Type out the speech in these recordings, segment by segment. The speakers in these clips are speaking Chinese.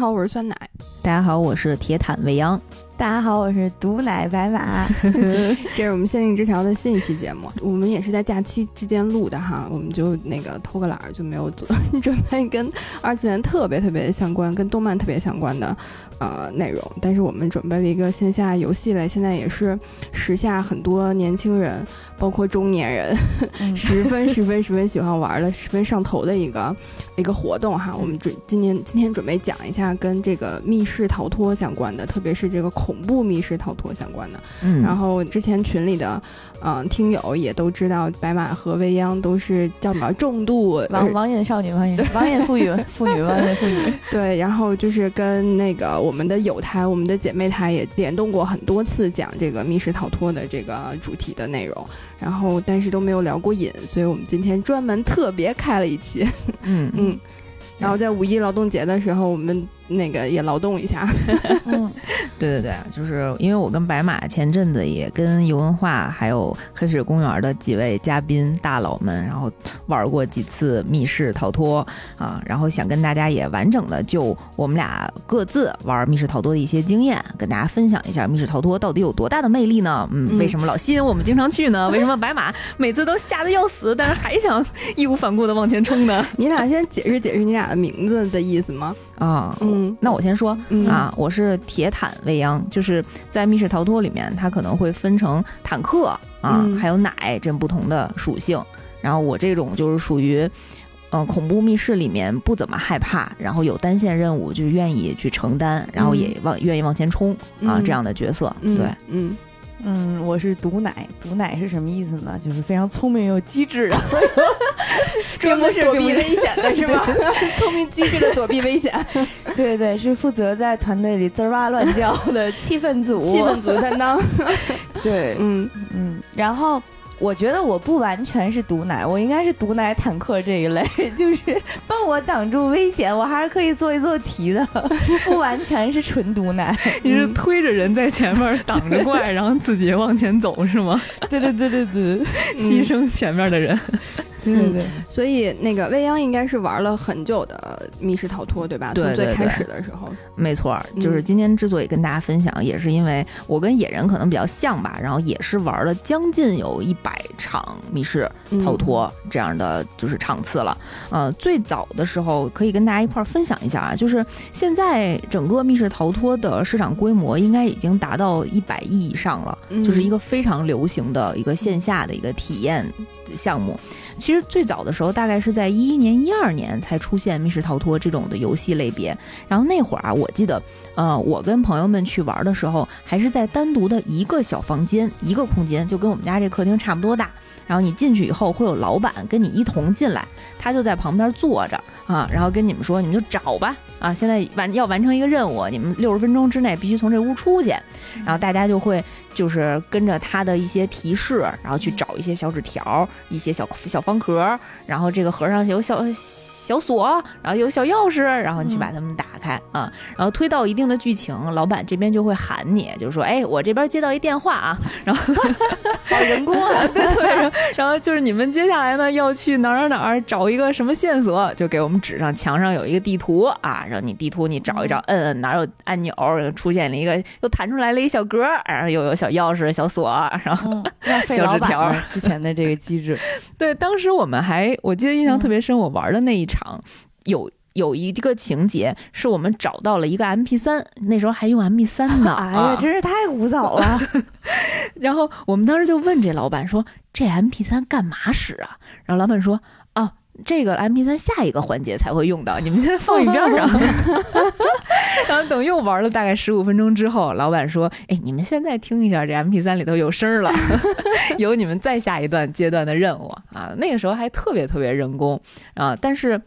好，我是酸奶。大家好，我是铁坦未央。大家好，我是毒奶白马。这是我们限定之条的新一期节目，我们也是在假期之间录的哈，我们就那个偷个懒儿就没有做准备跟二次元特别特别相关、跟动漫特别相关的呃内容。但是我们准备了一个线下游戏类，现在也是时下很多年轻人，包括中年人，十分十分十分喜欢玩的、十分上头的一个一个活动哈。我们准今年今天准备讲一下跟这个密室逃脱相关的，特别是这个恐。恐怖密室逃脱相关的，嗯，然后之前群里的，嗯，听友也都知道，白马和未央都是叫什么重度网网瘾少女，网瘾网瘾妇女。妇女网瘾妇女，对，然后就是跟那个我们的友台，我们的姐妹台也联动过很多次讲这个密室逃脱的这个主题的内容，然后但是都没有聊过瘾，所以我们今天专门特别开了一期，嗯。嗯，然后在五一劳动节的时候，我们。那个也劳动一下，嗯，对对对，就是因为我跟白马前阵子也跟游文化还有黑水公园的几位嘉宾大佬们，然后玩过几次密室逃脱啊，然后想跟大家也完整的就我们俩各自玩密室逃脱的一些经验，跟大家分享一下密室逃脱到底有多大的魅力呢？嗯，为什么老吸引我们经常去呢？为什么白马每次都吓得要死，但是还想义无反顾的往前冲呢？你俩先解释解释你俩的名字的意思吗？啊，嗯，那我先说啊，我是铁坦未央，就是在密室逃脱里面，它可能会分成坦克啊，还有奶这不同的属性。然后我这种就是属于，嗯，恐怖密室里面不怎么害怕，然后有单线任务就愿意去承担，然后也往愿意往前冲啊这样的角色。对，嗯。嗯，我是毒奶，毒奶是什么意思呢？就是非常聪明又机智啊，专门躲避危险的 是吗？聪明机智的躲避危险，对对，是负责在团队里滋哇乱叫的气氛组，气氛组担当，对，嗯。嗯，然后。我觉得我不完全是毒奶，我应该是毒奶坦克这一类，就是帮我挡住危险，我还是可以做一做题的，不完全是纯毒奶。你是推着人在前面挡着怪，然后自己往前走是吗？对对对对对，牺牲前面的人。对对对，所以那个未央应该是玩了很久的密室逃脱，对吧？从最开始的时候，没错，就是今天之所以跟大家分享，也是因为我跟野人可能比较像吧，然后也是玩了将近有一百场密室逃脱这样的就是场次了。呃，最早的时候可以跟大家一块儿分享一下啊，就是现在整个密室逃脱的市场规模应该已经达到一百亿以上了，就是一个非常流行的一个线下的一个体验项目。其实最早的时候，大概是在一一年、一二年才出现密室逃脱这种的游戏类别。然后那会儿啊，我记得，呃，我跟朋友们去玩的时候，还是在单独的一个小房间、一个空间，就跟我们家这客厅差不多大。然后你进去以后，会有老板跟你一同进来，他就在旁边坐着啊，然后跟你们说，你们就找吧啊，现在完要完成一个任务，你们六十分钟之内必须从这屋出去，然后大家就会就是跟着他的一些提示，然后去找一些小纸条、一些小小方盒，然后这个盒上有小。小锁，然后有小钥匙，然后你去把它们打开啊，然后推到一定的剧情，老板这边就会喊你，就是说，哎，我这边接到一电话啊，然后好人工啊，对对，然后就是你们接下来呢要去哪儿哪儿找一个什么线索，就给我们指上墙上有一个地图啊，然后你地图你找一找，摁摁哪有按钮，出现了一个又弹出来了一小格，然后又有小钥匙、小锁，然后小纸条，之前的这个机制，对，当时我们还我记得印象特别深，我玩的那一场。有有一个情节是我们找到了一个 M P 三，那时候还用 M P 三呢。哎呀，真是太古早了。然后我们当时就问这老板说：“这 M P 三干嘛使啊？”然后老板说：“哦，这个 M P 三下一个环节才会用到，你们先放一边上。”然后等又玩了大概十五分钟之后，老板说：“哎，你们现在听一下，这 M P 三里头有声了，有你们再下一段阶段的任务啊。”那个时候还特别特别人工啊，但是。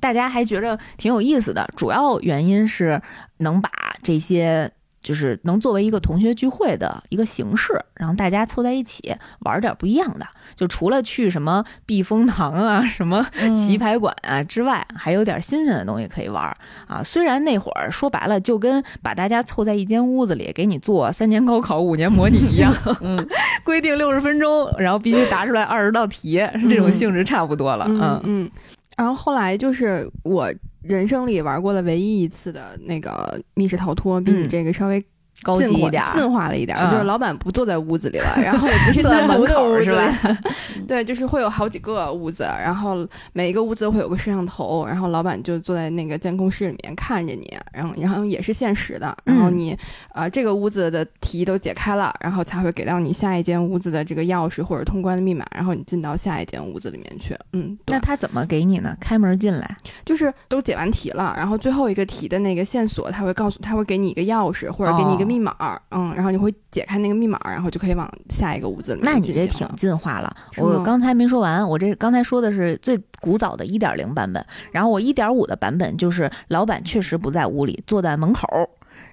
大家还觉得挺有意思的，主要原因是能把这些就是能作为一个同学聚会的一个形式，然后大家凑在一起玩点不一样的。就除了去什么避风塘啊、什么棋牌馆啊之外，还有点新鲜的东西可以玩啊。虽然那会儿说白了就跟把大家凑在一间屋子里给你做三年高考五年模拟一样，嗯规定六十分钟，然后必须答出来二十道题，这种性质差不多了。嗯嗯。然后后来就是我人生里玩过的唯一一次的那个密室逃脱，比你这个稍微。高级一点，进化了一点，就是老板不坐在屋子里了，然后也不是在门口是吧？对，就是会有好几个屋子，然后每一个屋子都会有个摄像头，然后老板就坐在那个监控室里面看着你，然后然后也是现实的，然后你啊这个屋子的题都解开了，然后才会给到你下一间屋子的这个钥匙或者通关的密码，然后你进到下一间屋子里面去。嗯，那他怎么给你呢？开门进来，就是都解完题了，然后最后一个题的那个线索，他会告诉他会给你一个钥匙或者给你一个密。密码，嗯，然后你会解开那个密码，然后就可以往下一个屋子里面。那你这挺进化了。我刚才没说完，我这刚才说的是最古早的一点零版本，然后我一点五的版本就是老板确实不在屋里，坐在门口。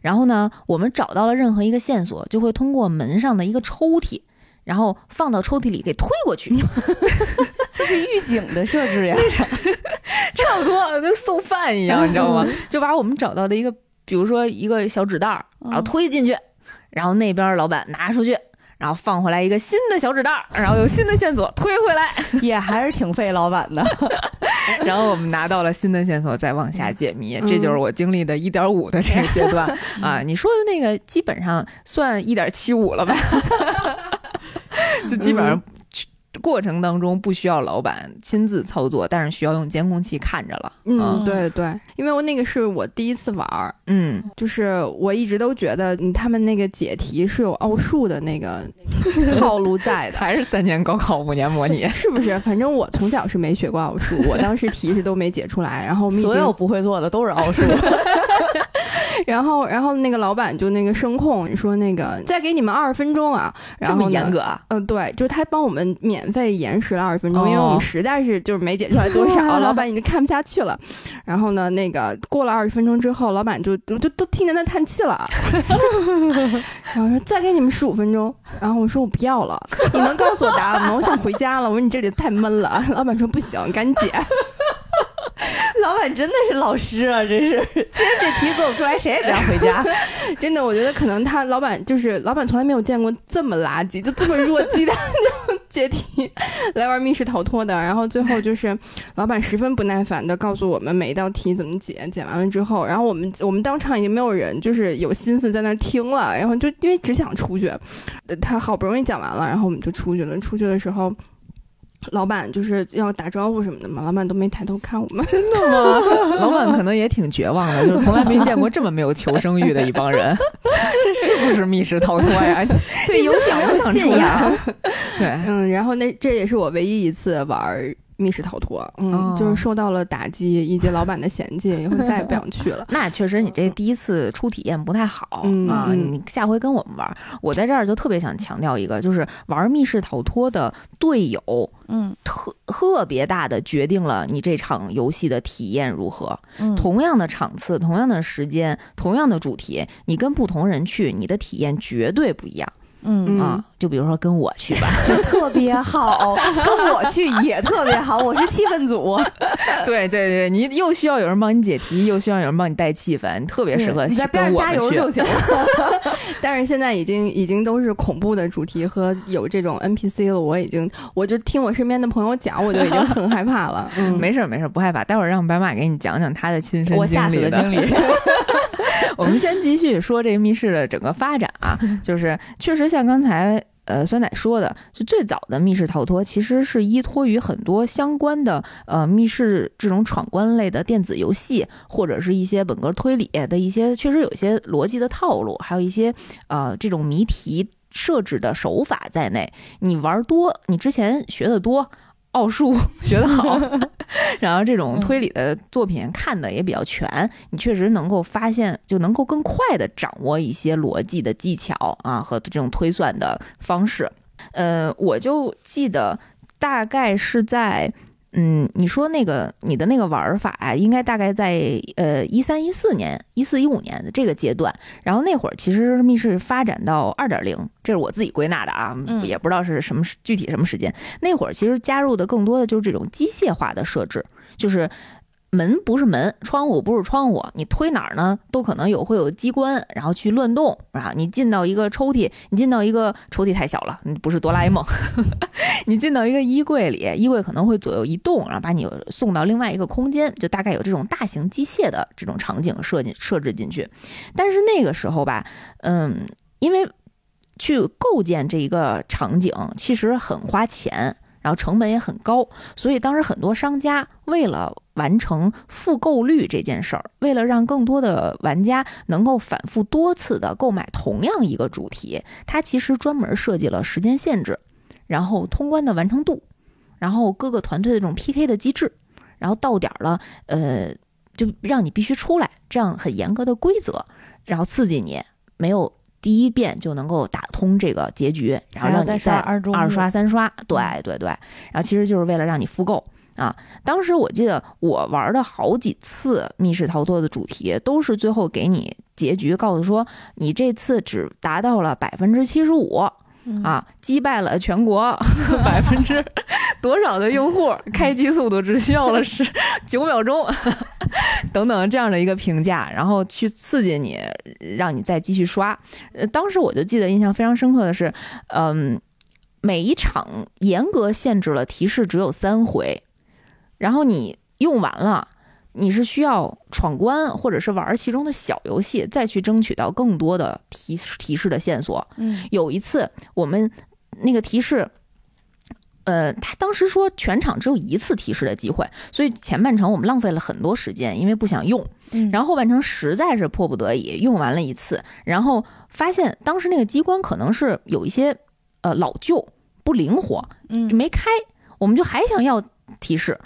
然后呢，我们找到了任何一个线索，就会通过门上的一个抽屉，然后放到抽屉里给推过去。这是预警的设置呀 差不多跟送饭一样，你知道吗？就把我们找到的一个。比如说一个小纸袋儿，然后推进去，然后那边老板拿出去，然后放回来一个新的小纸袋儿，然后有新的线索推回来，也还是挺费老板的。然后我们拿到了新的线索，再往下解谜，这就是我经历的一点五的这个阶段 啊。你说的那个基本上算一点七五了吧？就基本上。过程当中不需要老板亲自操作，但是需要用监控器看着了。嗯，对对，因为我那个是我第一次玩儿，嗯，就是我一直都觉得他们那个解题是有奥数的那个 套路在的，还是三年高考五年模拟？是不是？反正我从小是没学过奥数，我当时题是都没解出来，然后所有不会做的都是奥数。然后，然后那个老板就那个声控说那个再给你们二十分钟啊，然后严格啊？嗯，对，就是他帮我们免费延时了二十分钟，因为我们实在是就是没解出来多少，老板已经看不下去了。然后呢，那个过了二十分钟之后，老板就就都听见他叹气了，然后说再给你们十五分钟。然后我说我不要了，你能告诉我答案吗？我想回家了。我说你这里太闷了。老板说不行，赶紧解。老板真的是老师啊！真是，今 天这题做不出来，谁也不要回家。真的，我觉得可能他老板就是老板，从来没有见过这么垃圾，就这么弱鸡的解题来玩密室逃脱的。然后最后就是老板十分不耐烦的告诉我们每一道题怎么解，解完了之后，然后我们我们当场已经没有人就是有心思在那听了，然后就因为只想出去，他好不容易讲完了，然后我们就出去了。出去的时候。老板就是要打招呼什么的嘛，老板都没抬头看我们。真的吗？老板可能也挺绝望的，就是从来没见过这么没有求生欲的一帮人。这是不是密室逃脱呀？对，有想不想出来？对，嗯，然后那这也是我唯一一次玩。密室逃脱，嗯，就是受到了打击，以及老板的嫌弃，以后再也不想去了。那确实，你这第一次初体验不太好啊，你下回跟我们玩。我在这儿就特别想强调一个，就是玩密室逃脱的队友，嗯，特特别大的决定了你这场游戏的体验如何。同样的场次，同样的时间，同样的主题，你跟不同人去，你的体验绝对不一样。嗯啊，就比如说跟我去吧，就特别好；跟我去也特别好，我是气氛组。对对对，你又需要有人帮你解题，又需要有人帮你带气氛，特别适合你在边上加油就行。但是现在已经已经都是恐怖的主题和有这种 NPC 了，我已经我就听我身边的朋友讲，我就已经很害怕了。嗯，没事没事，不害怕。待会儿让白马给你讲讲他的亲身我吓死的经历。我们先继续说这个密室的整个发展啊，就是确实像刚才呃酸奶说的，就最早的密室逃脱其实是依托于很多相关的呃密室这种闯关类的电子游戏，或者是一些本格推理的一些确实有一些逻辑的套路，还有一些呃这种谜题设置的手法在内。你玩多，你之前学的多。奥数 学得好，然后这种推理的作品看的也比较全，你确实能够发现，就能够更快的掌握一些逻辑的技巧啊和这种推算的方式。呃，我就记得大概是在。嗯，你说那个你的那个玩法啊，应该大概在呃一三一四年、一四一五年的这个阶段，然后那会儿其实密室发展到二点零，这是我自己归纳的啊，也不知道是什么具体什么时间。那会儿其实加入的更多的就是这种机械化的设置，就是门不是门，窗户不是窗户，你推哪儿呢，都可能有会有机关，然后去乱动啊。你进 到一个抽屉，你进到一个抽屉太小了，你不是哆啦 A 梦。你进到一个衣柜里，衣柜可能会左右移动，然后把你送到另外一个空间，就大概有这种大型机械的这种场景设计设置进去。但是那个时候吧，嗯，因为去构建这一个场景其实很花钱。然后成本也很高，所以当时很多商家为了完成复购率这件事儿，为了让更多的玩家能够反复多次的购买同样一个主题，它其实专门设计了时间限制，然后通关的完成度，然后各个团队的这种 PK 的机制，然后到点了，呃，就让你必须出来，这样很严格的规则，然后刺激你没有。第一遍就能够打通这个结局，然后让你再二刷三刷，对对对，然后其实就是为了让你复购啊。当时我记得我玩的好几次密室逃脱的主题，都是最后给你结局告诉说，你这次只达到了百分之七十五。啊！击败了全国 百分之 多少的用户？开机速度只需要了十 九秒钟，等等这样的一个评价，然后去刺激你，让你再继续刷。呃，当时我就记得印象非常深刻的是，嗯，每一场严格限制了提示只有三回，然后你用完了。你是需要闯关，或者是玩其中的小游戏，再去争取到更多的提提示的线索。嗯，有一次我们那个提示，呃，他当时说全场只有一次提示的机会，所以前半程我们浪费了很多时间，因为不想用。嗯，然后后半程实在是迫不得已用完了一次，然后发现当时那个机关可能是有一些呃老旧不灵活，嗯，就没开，我们就还想要提示。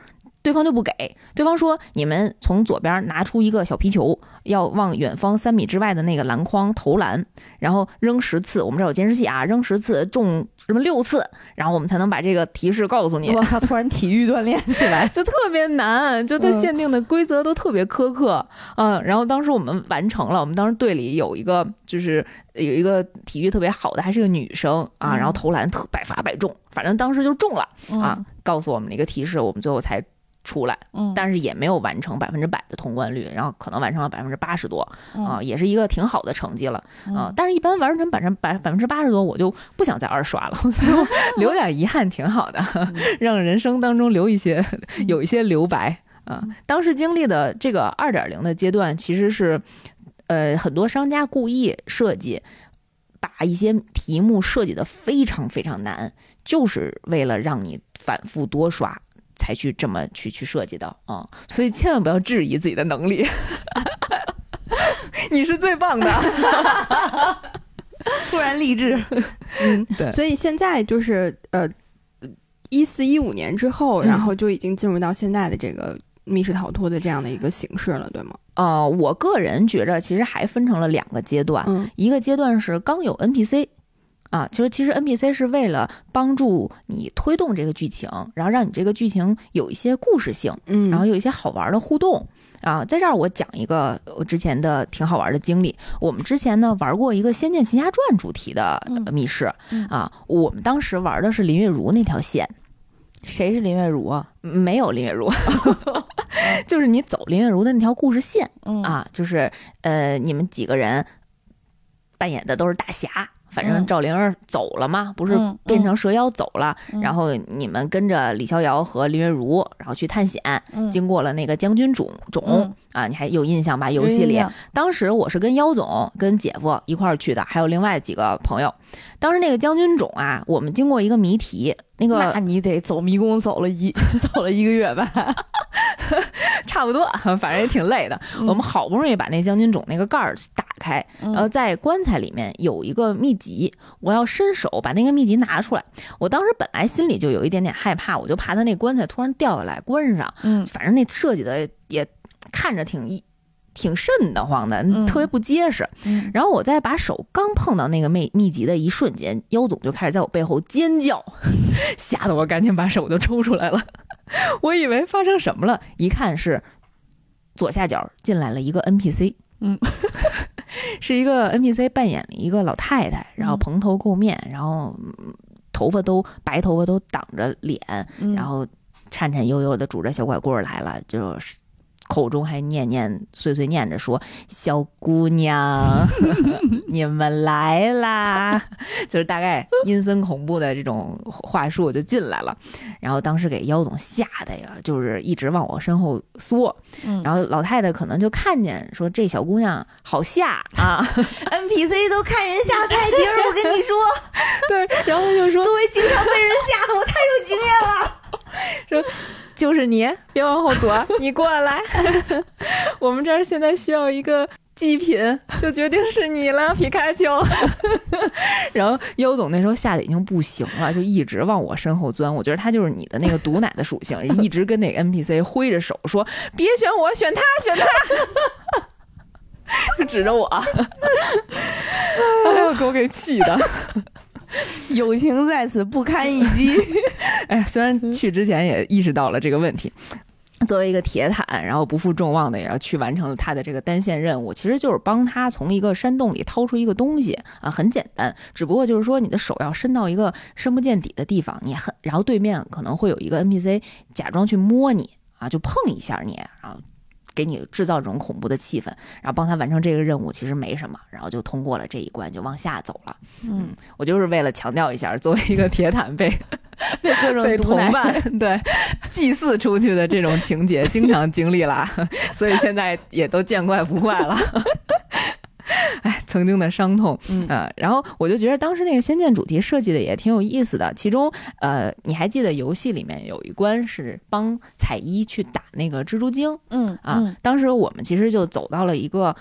对方就不给，对方说：“你们从左边拿出一个小皮球，要往远方三米之外的那个篮筐投篮，然后扔十次。我们这有监视器啊，扔十次中什么六次，然后我们才能把这个提示告诉你。”我靠！突然体育锻炼起来 就特别难，就它限定的规则都特别苛刻。嗯，然后当时我们完成了，我们当时队里有一个就是有一个体育特别好的，还是个女生啊，然后投篮特百发百中，反正当时就中了啊。告诉我们了一个提示，我们最后才。出来，嗯，但是也没有完成百分之百的通关率，然后可能完成了百分之八十多，啊，也是一个挺好的成绩了，啊，但是一般完成百分百百分之八十多，我就不想再二刷了，留点遗憾挺好的，让人生当中留一些 有一些留白啊。当时经历的这个二点零的阶段，其实是，呃，很多商家故意设计，把一些题目设计的非常非常难，就是为了让你反复多刷。才去这么去去设计的啊，所以千万不要质疑自己的能力，你是最棒的，突然励志，嗯，对，所以现在就是呃，一四一五年之后，然后就已经进入到现在的这个密室逃脱的这样的一个形式了，对吗？呃，我个人觉着其实还分成了两个阶段，一个阶段是刚有 NPC。啊，其实其实 NPC 是为了帮助你推动这个剧情，然后让你这个剧情有一些故事性，嗯，然后有一些好玩的互动啊。在这儿我讲一个我之前的挺好玩的经历。我们之前呢玩过一个《仙剑奇侠传》主题的密室啊，我们当时玩的是林月如那条线。谁是林月如啊？没有林月如，就是你走林月如的那条故事线啊，就是呃，你们几个人扮演的都是大侠。反正赵灵儿走了嘛，不是变成蛇妖走了，然后你们跟着李逍遥和林月如，然后去探险，经过了那个将军冢冢啊，你还有印象吧？游戏里，当时我是跟妖总、跟姐夫一块儿去的，还有另外几个朋友。当时那个将军冢啊，我们经过一个谜题，那个那你得走迷宫走了一 走了一个月吧。差不多，反正也挺累的。我们好不容易把那将军冢那个盖儿打开，然后在棺材里面有一个秘籍，我要伸手把那个秘籍拿出来。我当时本来心里就有一点点害怕，我就怕他那棺材突然掉下来关上。嗯，反正那设计的也看着挺一挺瘆得慌的，特别不结实。然后我在把手刚碰到那个秘秘籍的一瞬间，妖总就开始在我背后尖叫，吓得我赶紧把手就抽出来了。我以为发生什么了，一看是左下角进来了一个 NPC，嗯，是一个 NPC 扮演的一个老太太，然后蓬头垢面，然后头发都白头发都挡着脸，然后颤颤悠悠的拄着小拐棍来了，就是口中还念念碎碎念着说：“小姑娘，你们来啦！” 就是大概阴森恐怖的这种话术就进来了。然后当时给妖总吓得呀，就是一直往我身后缩。然后老太太可能就看见说：“这小姑娘好吓啊！”NPC 都看人下菜碟儿，我跟你说。对，然后就说：“作为经常被人吓的，我太有经验了。” 说。就是你，别往后躲，你过来。我们这儿现在需要一个祭品，就决定是你了，皮卡丘。然后妖总那时候吓得已经不行了，就一直往我身后钻。我觉得他就是你的那个毒奶的属性，一直跟那个 NPC 挥着手说：“别选我，选他，选他。”就指着我，哎呦，给我给气的。友情在此不堪一击。哎，虽然去之前也意识到了这个问题，作为一个铁坦，然后不负众望的也要去完成了他的这个单线任务，其实就是帮他从一个山洞里掏出一个东西啊，很简单，只不过就是说你的手要伸到一个深不见底的地方，你很，然后对面可能会有一个 NPC 假装去摸你啊，就碰一下你，然后。给你制造这种恐怖的气氛，然后帮他完成这个任务，其实没什么，然后就通过了这一关，就往下走了。嗯，我就是为了强调一下，作为一个铁坦被 被各种被同伴 对祭祀出去的这种情节，经常经历了，所以现在也都见怪不怪了。哎，曾经的伤痛，嗯，然后我就觉得当时那个仙剑主题设计的也挺有意思的。其中，呃，你还记得游戏里面有一关是帮彩衣去打那个蜘蛛精，嗯啊，当时我们其实就走到了一个，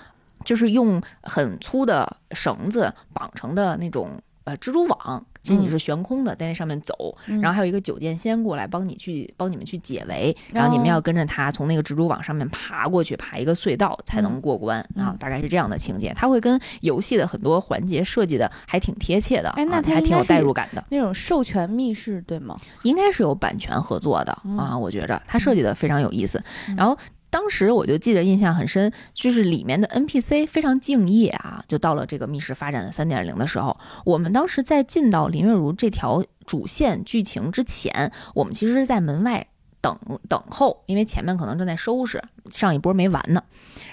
就是用很粗的绳子绑成的那种呃蜘蛛网。其实你是悬空的，在那上面走，然后还有一个九剑仙过来帮你去帮你们去解围，然后你们要跟着他从那个蜘蛛网上面爬过去，爬一个隧道才能过关啊，大概是这样的情节。它会跟游戏的很多环节设计的还挺贴切的，哎，那还挺有代入感的。那种授权密室对吗？应该是有版权合作的啊，我觉着它设计的非常有意思。然后。当时我就记得印象很深，就是里面的 NPC 非常敬业啊。就到了这个密室发展的三点零的时候，我们当时在进到林月如这条主线剧情之前，我们其实是在门外等等候，因为前面可能正在收拾，上一波没完呢。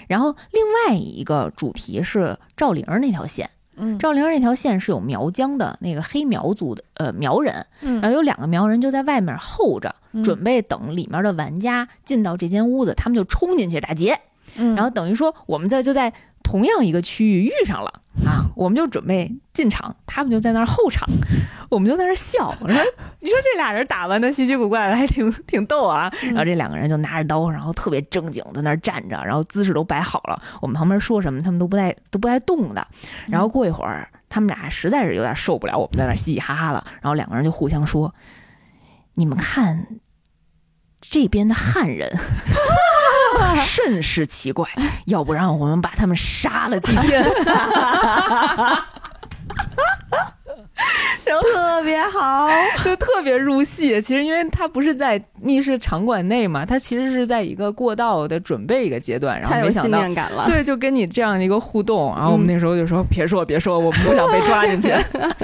然后另外一个主题是赵灵儿那条线。赵灵儿那条线是有苗疆的那个黑苗族的呃苗人，然后有两个苗人就在外面候着，准备等里面的玩家进到这间屋子，他们就冲进去打劫。然后等于说我们在就在同样一个区域遇上了啊，我们就准备进场，他们就在那儿候场，我们就在那儿笑。我说：“ 你说这俩人打扮的稀奇古怪的，还挺挺逗啊。”然后这两个人就拿着刀，然后特别正经在那儿站着，然后姿势都摆好了。我们旁边说什么，他们都不带都不带动的。然后过一会儿，他们俩实在是有点受不了我们在那嘻嘻哈哈了，然后两个人就互相说：“你们看这边的汉人。” 甚是奇怪，要不然我们把他们杀了几天？然后特别好，就特别入戏。其实，因为他不是在密室场馆内嘛，他其实是在一个过道的准备一个阶段。然后没想到，对，就跟你这样的一个互动。然后我们那时候就说：“别说，别说，我们不想被抓进去，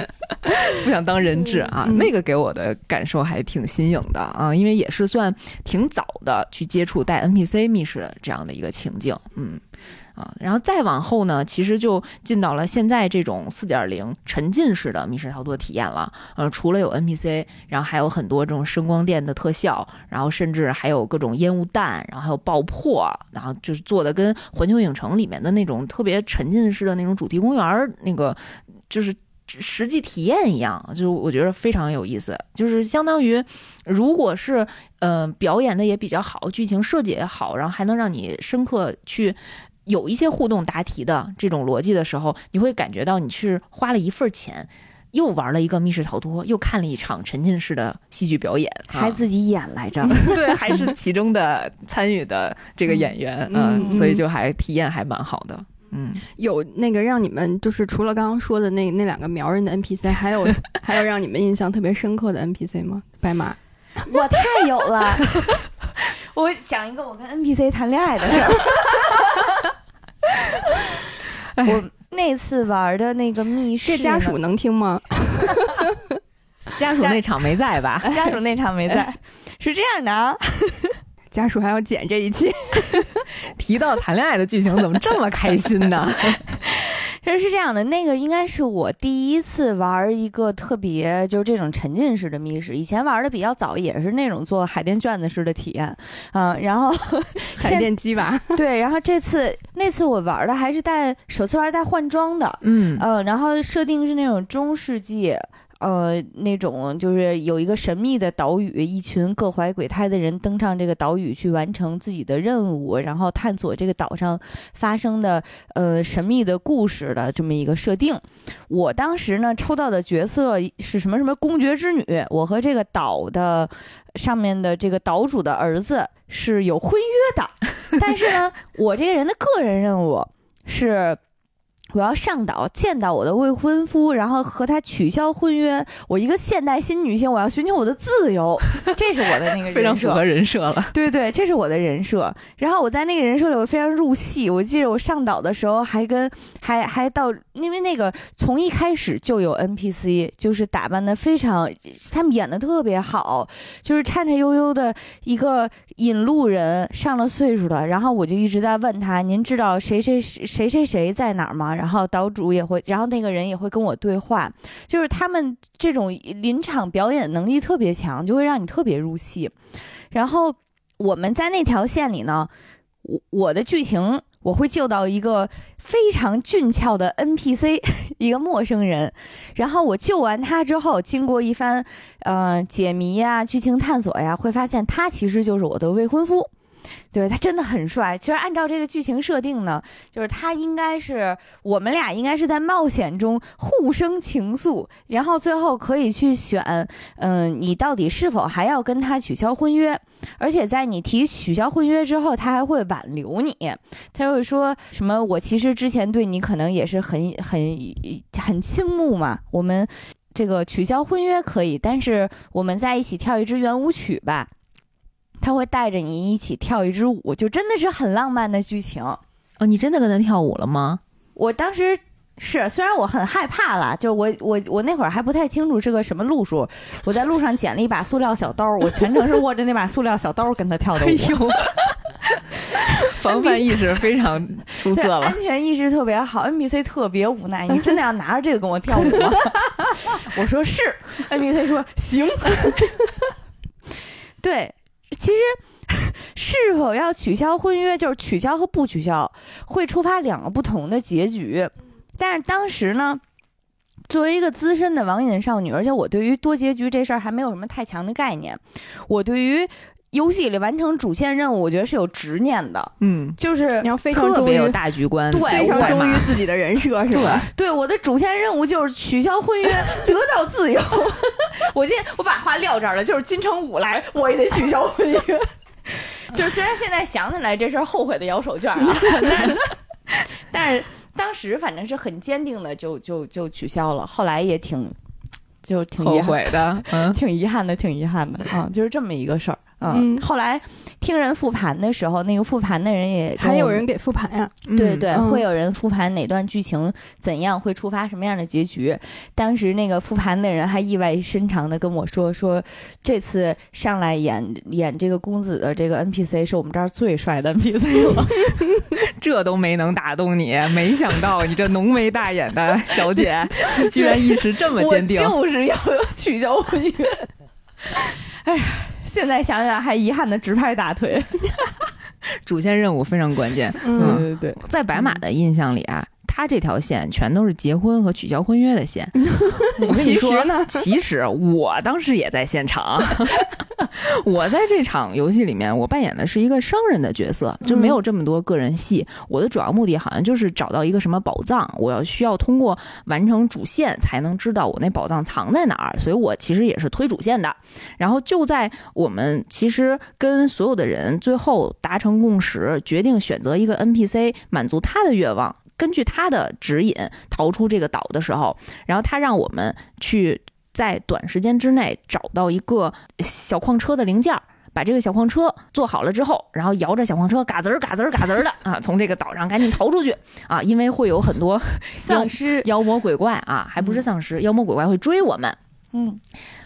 不想当人质啊。”那个给我的感受还挺新颖的啊，因为也是算挺早的去接触带 NPC 密室这样的一个情境，嗯。啊，然后再往后呢，其实就进到了现在这种四点零沉浸式的密室逃脱体验了。呃，除了有 NPC，然后还有很多这种声光电的特效，然后甚至还有各种烟雾弹，然后还有爆破，然后就是做的跟环球影城里面的那种特别沉浸式的那种主题公园那个就是实际体验一样，就我觉得非常有意思。就是相当于，如果是呃表演的也比较好，剧情设计也好，然后还能让你深刻去。有一些互动答题的这种逻辑的时候，你会感觉到你是花了一份钱，又玩了一个密室逃脱，又看了一场沉浸式的戏剧表演，还自己演来着，对，还是其中的参与的这个演员，嗯，所以就还体验还蛮好的，嗯，有那个让你们就是除了刚刚说的那那两个苗人的 NPC，还有 还有让你们印象特别深刻的 NPC 吗？白马，我太有了，我讲一个我跟 NPC 谈恋爱的事儿。我那次玩的那个密室，这家属能听吗？家属那场没在吧？家属那场没在，是这样的啊。家属还要剪这一期，提到谈恋爱的剧情，怎么这么开心呢？其 实是这样的，那个应该是我第一次玩一个特别就是这种沉浸式的密室，以前玩的比较早，也是那种做海淀卷子式的体验，啊，然后海淀机吧，对，然后这次那次我玩的还是带首次玩带换装的，嗯嗯，然后设定是那种中世纪。呃，那种就是有一个神秘的岛屿，一群各怀鬼胎的人登上这个岛屿去完成自己的任务，然后探索这个岛上发生的呃神秘的故事的这么一个设定。我当时呢抽到的角色是什么什么公爵之女，我和这个岛的上面的这个岛主的儿子是有婚约的，但是呢，我这个人的个人任务是。我要上岛见到我的未婚夫，然后和他取消婚约。我一个现代新女性，我要寻求我的自由，这是我的那个非常符合人设了。对对，这是我的人设。然后我在那个人设里，我非常入戏。我记得我上岛的时候，还跟还还到，因为那个从一开始就有 NPC，就是打扮的非常，他们演的特别好，就是颤颤悠悠的一个引路人，上了岁数的。然后我就一直在问他：“您知道谁谁谁谁谁在哪儿吗？”然后岛主也会，然后那个人也会跟我对话，就是他们这种临场表演能力特别强，就会让你特别入戏。然后我们在那条线里呢，我我的剧情我会救到一个非常俊俏的 NPC，一个陌生人。然后我救完他之后，经过一番呃解谜呀、剧情探索呀，会发现他其实就是我的未婚夫。对他真的很帅。其实按照这个剧情设定呢，就是他应该是我们俩应该是在冒险中互生情愫，然后最后可以去选，嗯，你到底是否还要跟他取消婚约？而且在你提取消婚约之后，他还会挽留你。他会说什么？我其实之前对你可能也是很很很倾慕嘛。我们这个取消婚约可以，但是我们在一起跳一支圆舞曲吧。他会带着你一起跳一支舞，就真的是很浪漫的剧情哦。你真的跟他跳舞了吗？我当时是，虽然我很害怕了，就我我我那会儿还不太清楚是个什么路数。我在路上捡了一把塑料小刀，我全程是握着那把塑料小刀跟他跳的舞。防范意识非常出色了，安全意识特别好。NPC 特别无奈，你真的要拿着这个跟我跳舞吗？我说是，NPC 说行。对。其实，是否要取消婚约，就是取消和不取消，会触发两个不同的结局。但是当时呢，作为一个资深的网瘾少女，而且我对于多结局这事儿还没有什么太强的概念，我对于游戏里完成主线任务，我觉得是有执念的。嗯，就是你要非常特别有大局观，对，非常忠于自己的人设，是吧？对，我的主线任务就是取消婚约，得到自由。我今天我把话撂这儿了，就是金城武来，我也得取消婚约。就是虽然现在想起来这事儿后悔的摇手绢啊，但是但是当时反正是很坚定的，就就就取消了。后来也挺就挺后悔的，嗯，挺遗憾的，挺遗憾的啊，就是这么一个事儿。嗯，后来听人复盘的时候，那个复盘的人也还有人给复盘呀？对对，会有人复盘哪段剧情怎样会触发什么样的结局？当时那个复盘的人还意外深长的跟我说说，这次上来演演这个公子的这个 NPC 是我们这儿最帅的 NPC 了，这都没能打动你，没想到你这浓眉大眼的小姐 居然意识这么坚定，就是要取消婚约。哎呀。现在想想还遗憾的直拍大腿，主线任务非常关键。嗯，对对对，在白马的印象里啊。他这条线全都是结婚和取消婚约的线。我跟你说，其实我当时也在现场。我在这场游戏里面，我扮演的是一个商人的角色，就没有这么多个人戏。我的主要目的好像就是找到一个什么宝藏，我要需要通过完成主线才能知道我那宝藏藏在哪儿。所以我其实也是推主线的。然后就在我们其实跟所有的人最后达成共识，决定选择一个 NPC 满足他的愿望。根据他的指引逃出这个岛的时候，然后他让我们去在短时间之内找到一个小矿车的零件，把这个小矿车做好了之后，然后摇着小矿车嘎吱儿嘎吱儿嘎吱儿的啊，从这个岛上赶紧逃出去啊！因为会有很多丧尸、妖魔鬼怪啊，还不是丧尸，妖魔鬼怪会追我们。嗯，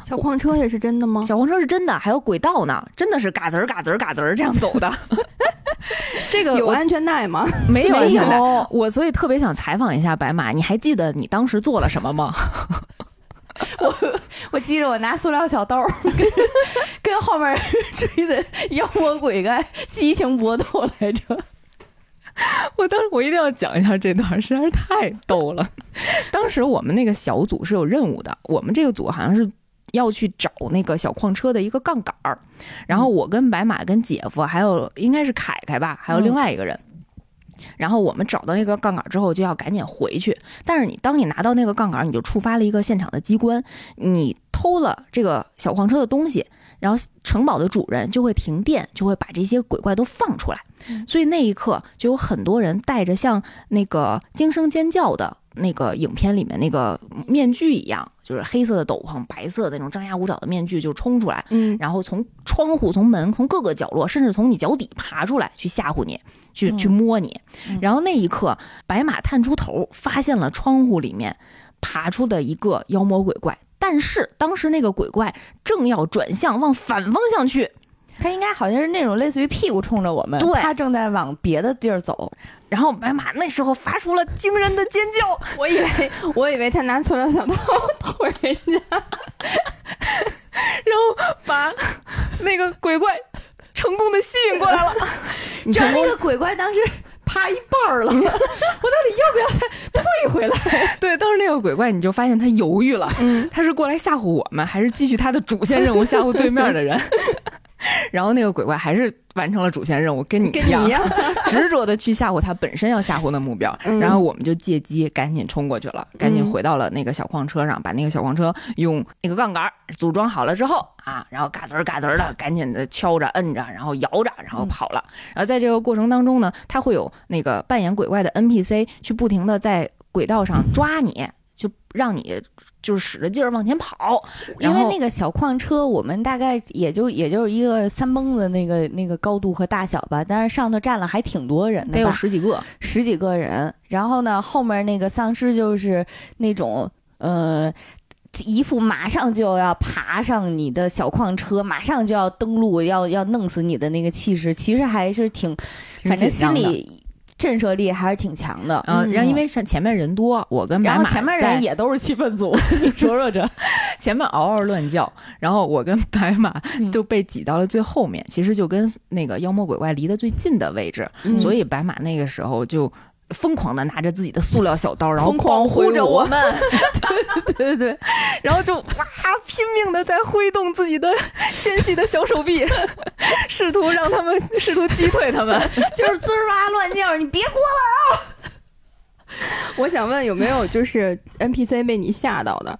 小矿车也是真的吗？小矿车是真的，还有轨道呢，真的是嘎子儿嘎子儿嘎子儿这样走的。这个有安全带吗？没有安全带。我所以特别想采访一下白马，你还记得你当时做了什么吗？我我记着我拿塑料小刀跟跟后面追的妖魔鬼怪激情搏斗来着。我当时我一定要讲一下这段，实在是太逗了。当时我们那个小组是有任务的，我们这个组好像是要去找那个小矿车的一个杠杆儿，然后我跟白马、跟姐夫还有应该是凯凯吧，还有另外一个人。然后我们找到那个杠杆之后，就要赶紧回去。但是你当你拿到那个杠杆，你就触发了一个现场的机关，你偷了这个小矿车的东西，然后城堡的主人就会停电，就会把这些鬼怪都放出来。所以那一刻就有很多人带着像那个惊声尖叫的那个影片里面那个面具一样，就是黑色的斗篷、白色的那种张牙舞爪的面具就冲出来，嗯，然后从窗户、从门、从各个角落，甚至从你脚底爬出来去吓唬你。去去摸你，然后那一刻，白马探出头，发现了窗户里面爬出的一个妖魔鬼怪。但是当时那个鬼怪正要转向往反方向去，他应该好像是那种类似于屁股冲着我们，对，他正在往别的地儿走。然后白马那时候发出了惊人的尖叫，我以为我以为他拿塑料小刀捅人家，然后把那个鬼怪。成功的吸引过来了，你知道那个鬼怪当时趴一半了，我到底要不要再退回来？对，当时那个鬼怪你就发现他犹豫了，嗯，他是过来吓唬我们，还是继续他的主线任务吓唬对面的人？然后那个鬼怪还是完成了主线任务，跟你一样，执着的去吓唬他本身要吓唬的目标。然后我们就借机赶紧冲过去了，赶紧回到了那个小矿车上，把那个小矿车用那个杠杆组装好了之后啊，然后嘎吱儿嘎吱儿的赶紧的敲着摁着，然后摇着，然后跑了。然后在这个过程当中呢，他会有那个扮演鬼怪的 NPC 去不停的在轨道上抓你，就让你。就是使着劲儿往前跑，因为那个小矿车，我们大概也就也就是一个三蹦子那个那个高度和大小吧，但是上头站了还挺多人的，得有十几个，十几个人。然后呢，后面那个丧尸就是那种呃，一副马上就要爬上你的小矿车，马上就要登陆，要要弄死你的那个气势，其实还是挺，反正心里。震慑力还是挺强的，嗯，然后因为上前面人多，我跟白马前面人也都是气氛组，你说说这，前面嗷嗷乱叫，然后我跟白马就被挤到了最后面，其实就跟那个妖魔鬼怪离得最近的位置，所以白马那个时候就。疯狂的拿着自己的塑料小刀，然后狂呼着我们，对 对对，然后就哇拼命的在挥动自己的纤细的小手臂，试图让他们，试图击退他们，就是滋哇乱叫，你别过来啊！我想问有没有就是 NPC 被你吓到的？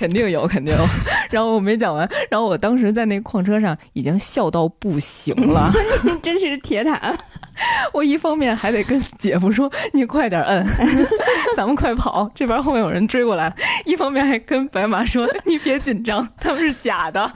肯定有，肯定有。然后我没讲完，然后我当时在那矿车上已经笑到不行了，你 真是铁坦。我一方面还得跟姐夫说：“你快点摁，咱们快跑，这边后面有人追过来。”一方面还跟白马说：“你别紧张，他们是假的。”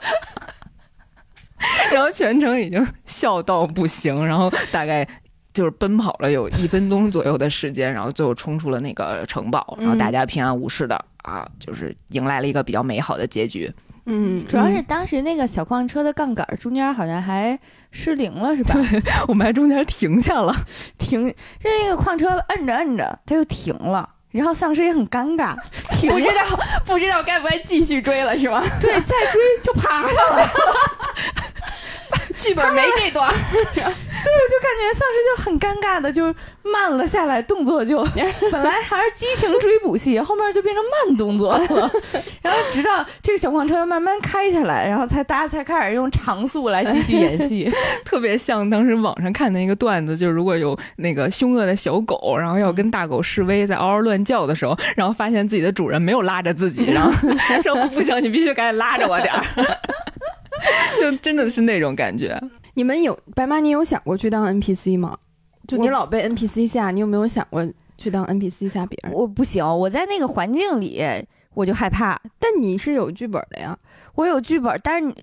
然后全程已经笑到不行，然后大概就是奔跑了有一分钟左右的时间，然后最后冲出了那个城堡，然后大家平安无事的啊，就是迎来了一个比较美好的结局。嗯，主要是当时那个小矿车的杠杆中间好像还失灵了，是吧？对，我们还中间停下了，停，这那个矿车摁着摁着，它就停了，然后丧尸也很尴尬，不知道不知道该不该继续追了，是吗？对，再追就爬上了。剧本没这段，对，我就感觉丧尸就很尴尬的就慢了下来，动作就 本来还是激情追捕戏，后面就变成慢动作了。然后直到这个小矿车慢慢开下来，然后才大家才开始用长速来继续演戏，特别像当时网上看的一个段子，就是如果有那个凶恶的小狗，然后要跟大狗示威，在嗷嗷乱叫的时候，然后发现自己的主人没有拉着自己，然后说不行，你必须赶紧拉着我点儿。就真的是那种感觉。你们有白妈，你有想过去当 NPC 吗？就你老被 NPC 吓，你有没有想过去当 NPC 吓别人？我不行，我在那个环境里我就害怕。但你是有剧本的呀，我有剧本，但是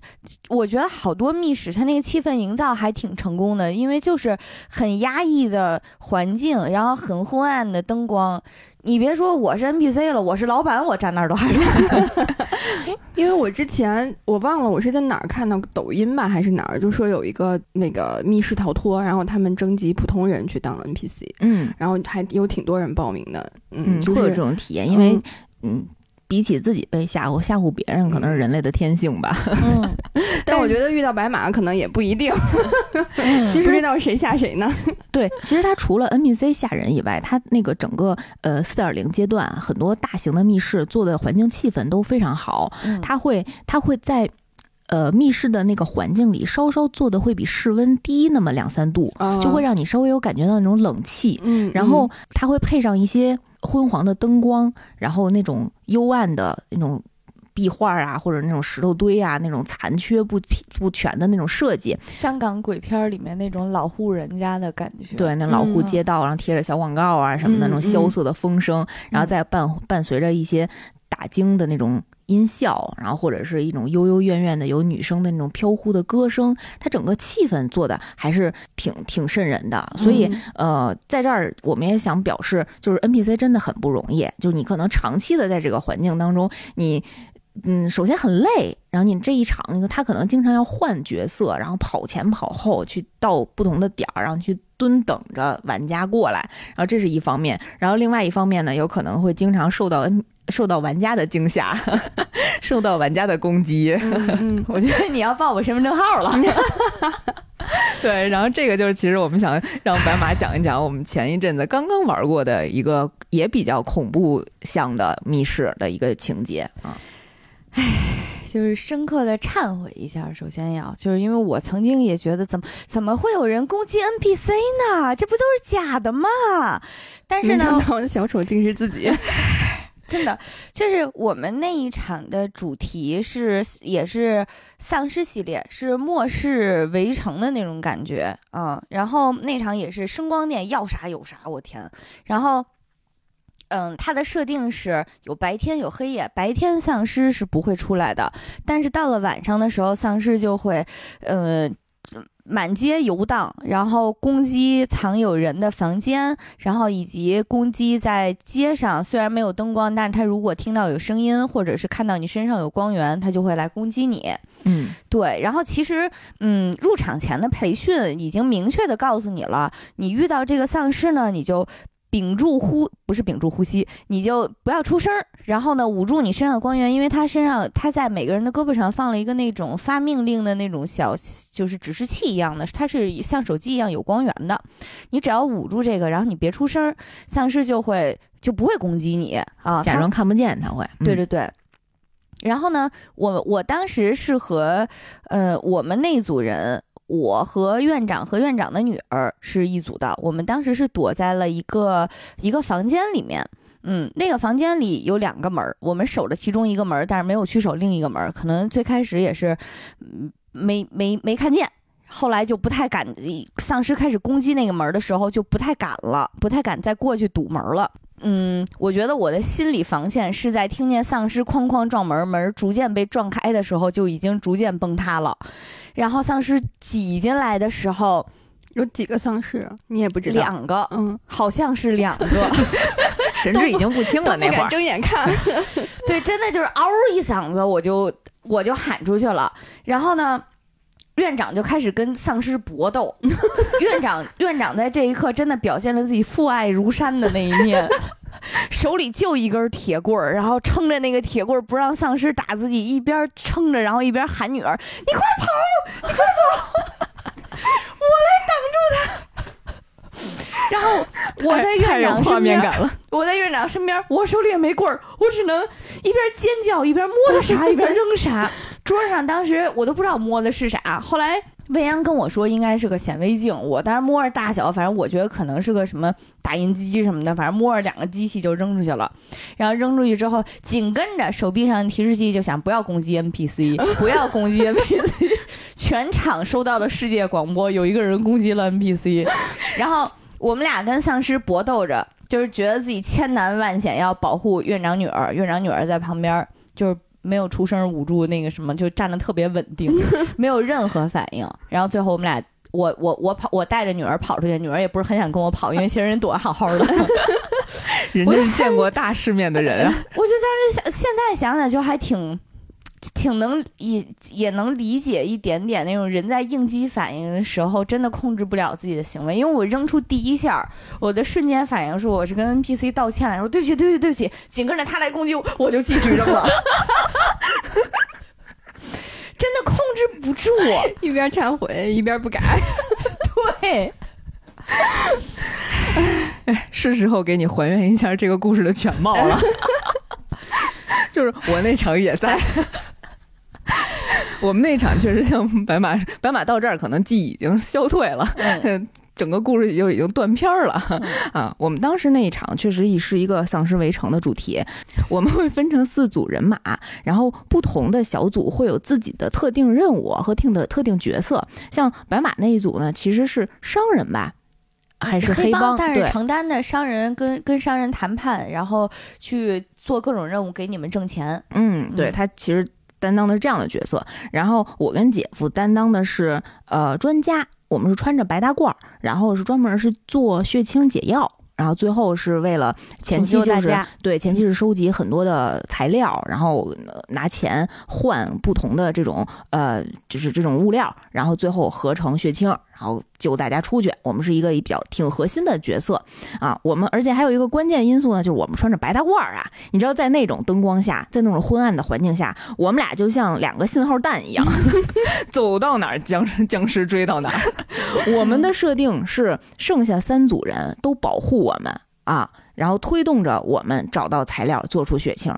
我觉得好多密室它那个气氛营造还挺成功的，因为就是很压抑的环境，然后很昏暗的灯光。你别说我是 NPC 了，我是老板，我站那儿都害怕。因为我之前我忘了我是在哪儿看到抖音吧还是哪儿，就说有一个那个密室逃脱，然后他们征集普通人去当 NPC，嗯，然后还有挺多人报名的，嗯，会有这种体验，因为嗯。比起自己被吓唬，吓唬别人可能是人类的天性吧。嗯，但我觉得遇到白马可能也不一定。其实遇到谁吓谁呢？对，其实它除了 NPC 吓人以外，它那个整个呃四点零阶段很多大型的密室做的环境气氛都非常好。它会它会在呃密室的那个环境里稍稍做的会比室温低那么两三度，就会让你稍微有感觉到那种冷气。嗯，然后它会配上一些。昏黄的灯光，然后那种幽暗的那种壁画啊，或者那种石头堆啊，那种残缺不不全的那种设计，香港鬼片里面那种老户人家的感觉。对，那老户街道，然后贴着小广告啊什么的，那种萧瑟的风声，然后再伴伴随着一些打更的那种。音效，然后或者是一种悠悠怨怨的有女生的那种飘忽的歌声，它整个气氛做的还是挺挺瘆人的。所以，呃，在这儿我们也想表示，就是 NPC 真的很不容易，就是你可能长期的在这个环境当中，你。嗯，首先很累，然后你这一场，他可能经常要换角色，然后跑前跑后去到不同的点儿，然后去蹲等着玩家过来，然后这是一方面，然后另外一方面呢，有可能会经常受到受到玩家的惊吓，受到玩家的攻击。嗯，我觉得你要报我身份证号了。对，然后这个就是其实我们想让白马讲一讲我们前一阵子刚刚玩过的一个也比较恐怖向的密室的一个情节啊。唉，就是深刻的忏悔一下。首先要，就是因为我曾经也觉得，怎么怎么会有人攻击 NPC 呢？这不都是假的吗？但是呢，小丑竟是自己，真的就是我们那一场的主题是也是丧尸系列，是末世围城的那种感觉啊。然后那场也是声光电要啥有啥，我天，然后。嗯，它的设定是有白天有黑夜，白天丧尸是不会出来的，但是到了晚上的时候，丧尸就会，呃，满街游荡，然后攻击藏有人的房间，然后以及攻击在街上。虽然没有灯光，但是他如果听到有声音，或者是看到你身上有光源，他就会来攻击你。嗯，对。然后其实，嗯，入场前的培训已经明确的告诉你了，你遇到这个丧尸呢，你就。屏住呼不是屏住呼吸，你就不要出声儿。然后呢，捂住你身上的光源，因为他身上他在每个人的胳膊上放了一个那种发命令的那种小，就是指示器一样的，它是像手机一样有光源的。你只要捂住这个，然后你别出声儿，丧尸就会就不会攻击你啊。假装看不见，他会。对对对。然后呢，我我当时是和呃我们那组人。我和院长和院长的女儿是一组的，我们当时是躲在了一个一个房间里面，嗯，那个房间里有两个门，我们守着其中一个门，但是没有去守另一个门，可能最开始也是，嗯，没没没看见，后来就不太敢，丧尸开始攻击那个门的时候就不太敢了，不太敢再过去堵门了。嗯，我觉得我的心理防线是在听见丧尸哐哐撞门，门逐渐被撞开的时候就已经逐渐崩塌了。然后丧尸挤进来的时候，有几个丧尸你也不知道，两个，嗯，好像是两个，神志已经不清了，那会儿 睁眼看，对，真的就是嗷一嗓子，我就我就喊出去了。然后呢，院长就开始跟丧尸搏斗。院长 院长在这一刻真的表现了自己父爱如山的那一面。手里就一根铁棍儿，然后撑着那个铁棍儿不让丧尸打自己，一边撑着，然后一边喊女儿：“你快跑，你快跑，我来挡住他。”然后我在院长身边，我在院长身边，我手里也没棍儿，我只能一边尖叫一边摸着啥 一边扔啥。桌上当时我都不知道摸的是啥，后来。未央跟我说应该是个显微镜，我当时摸着大小，反正我觉得可能是个什么打印机什么的，反正摸着两个机器就扔出去了。然后扔出去之后，紧跟着手臂上的提示器就想不要攻击 NPC，不要攻击 NPC。全场收到的世界广播，有一个人攻击了 NPC。然后我们俩跟丧尸搏斗着，就是觉得自己千难万险要保护院长女儿，院长女儿在旁边就是。没有出声，捂住那个什么，就站得特别稳定，没有任何反应。然后最后我们俩，我我我跑，我带着女儿跑出去，女儿也不是很想跟我跑，因为其实人躲得好好的。人家是见过大世面的人啊。我就当时想，现在想想就还挺挺能也也能理解一点点那种人在应激反应的时候真的控制不了自己的行为，因为我扔出第一下，我的瞬间反应是我是跟 NPC 道歉，说对不起对不起对不起，紧跟着他来攻击我，我就继续扔了，真的控制不住，一边忏悔一边不改，对，哎，是时候给你还原一下这个故事的全貌了，就是我那场也在。我们那场确实像白马，白马到这儿可能记忆已经消退了，整个故事就已经断片儿了啊。我们当时那一场确实是一个丧尸围城的主题，我们会分成四组人马，然后不同的小组会有自己的特定任务和定的特定角色。像白马那一组呢，其实是商人吧，还是黑帮？但是承担的商人跟跟商人谈判，然后去做各种任务给你们挣钱。嗯，对他其实。担当的是这样的角色，然后我跟姐夫担当的是呃专家，我们是穿着白大褂，然后是专门是做血清解药，然后最后是为了前期就是对前期是收集很多的材料，然后拿钱换不同的这种呃就是这种物料，然后最后合成血清。然后救大家出去，我们是一个比较挺核心的角色啊。我们而且还有一个关键因素呢，就是我们穿着白大褂啊。你知道，在那种灯光下，在那种昏暗的环境下，我们俩就像两个信号弹一样，走到哪儿僵尸僵尸追到哪儿。我们的设定是剩下三组人都保护我们啊。然后推动着我们找到材料，做出血清。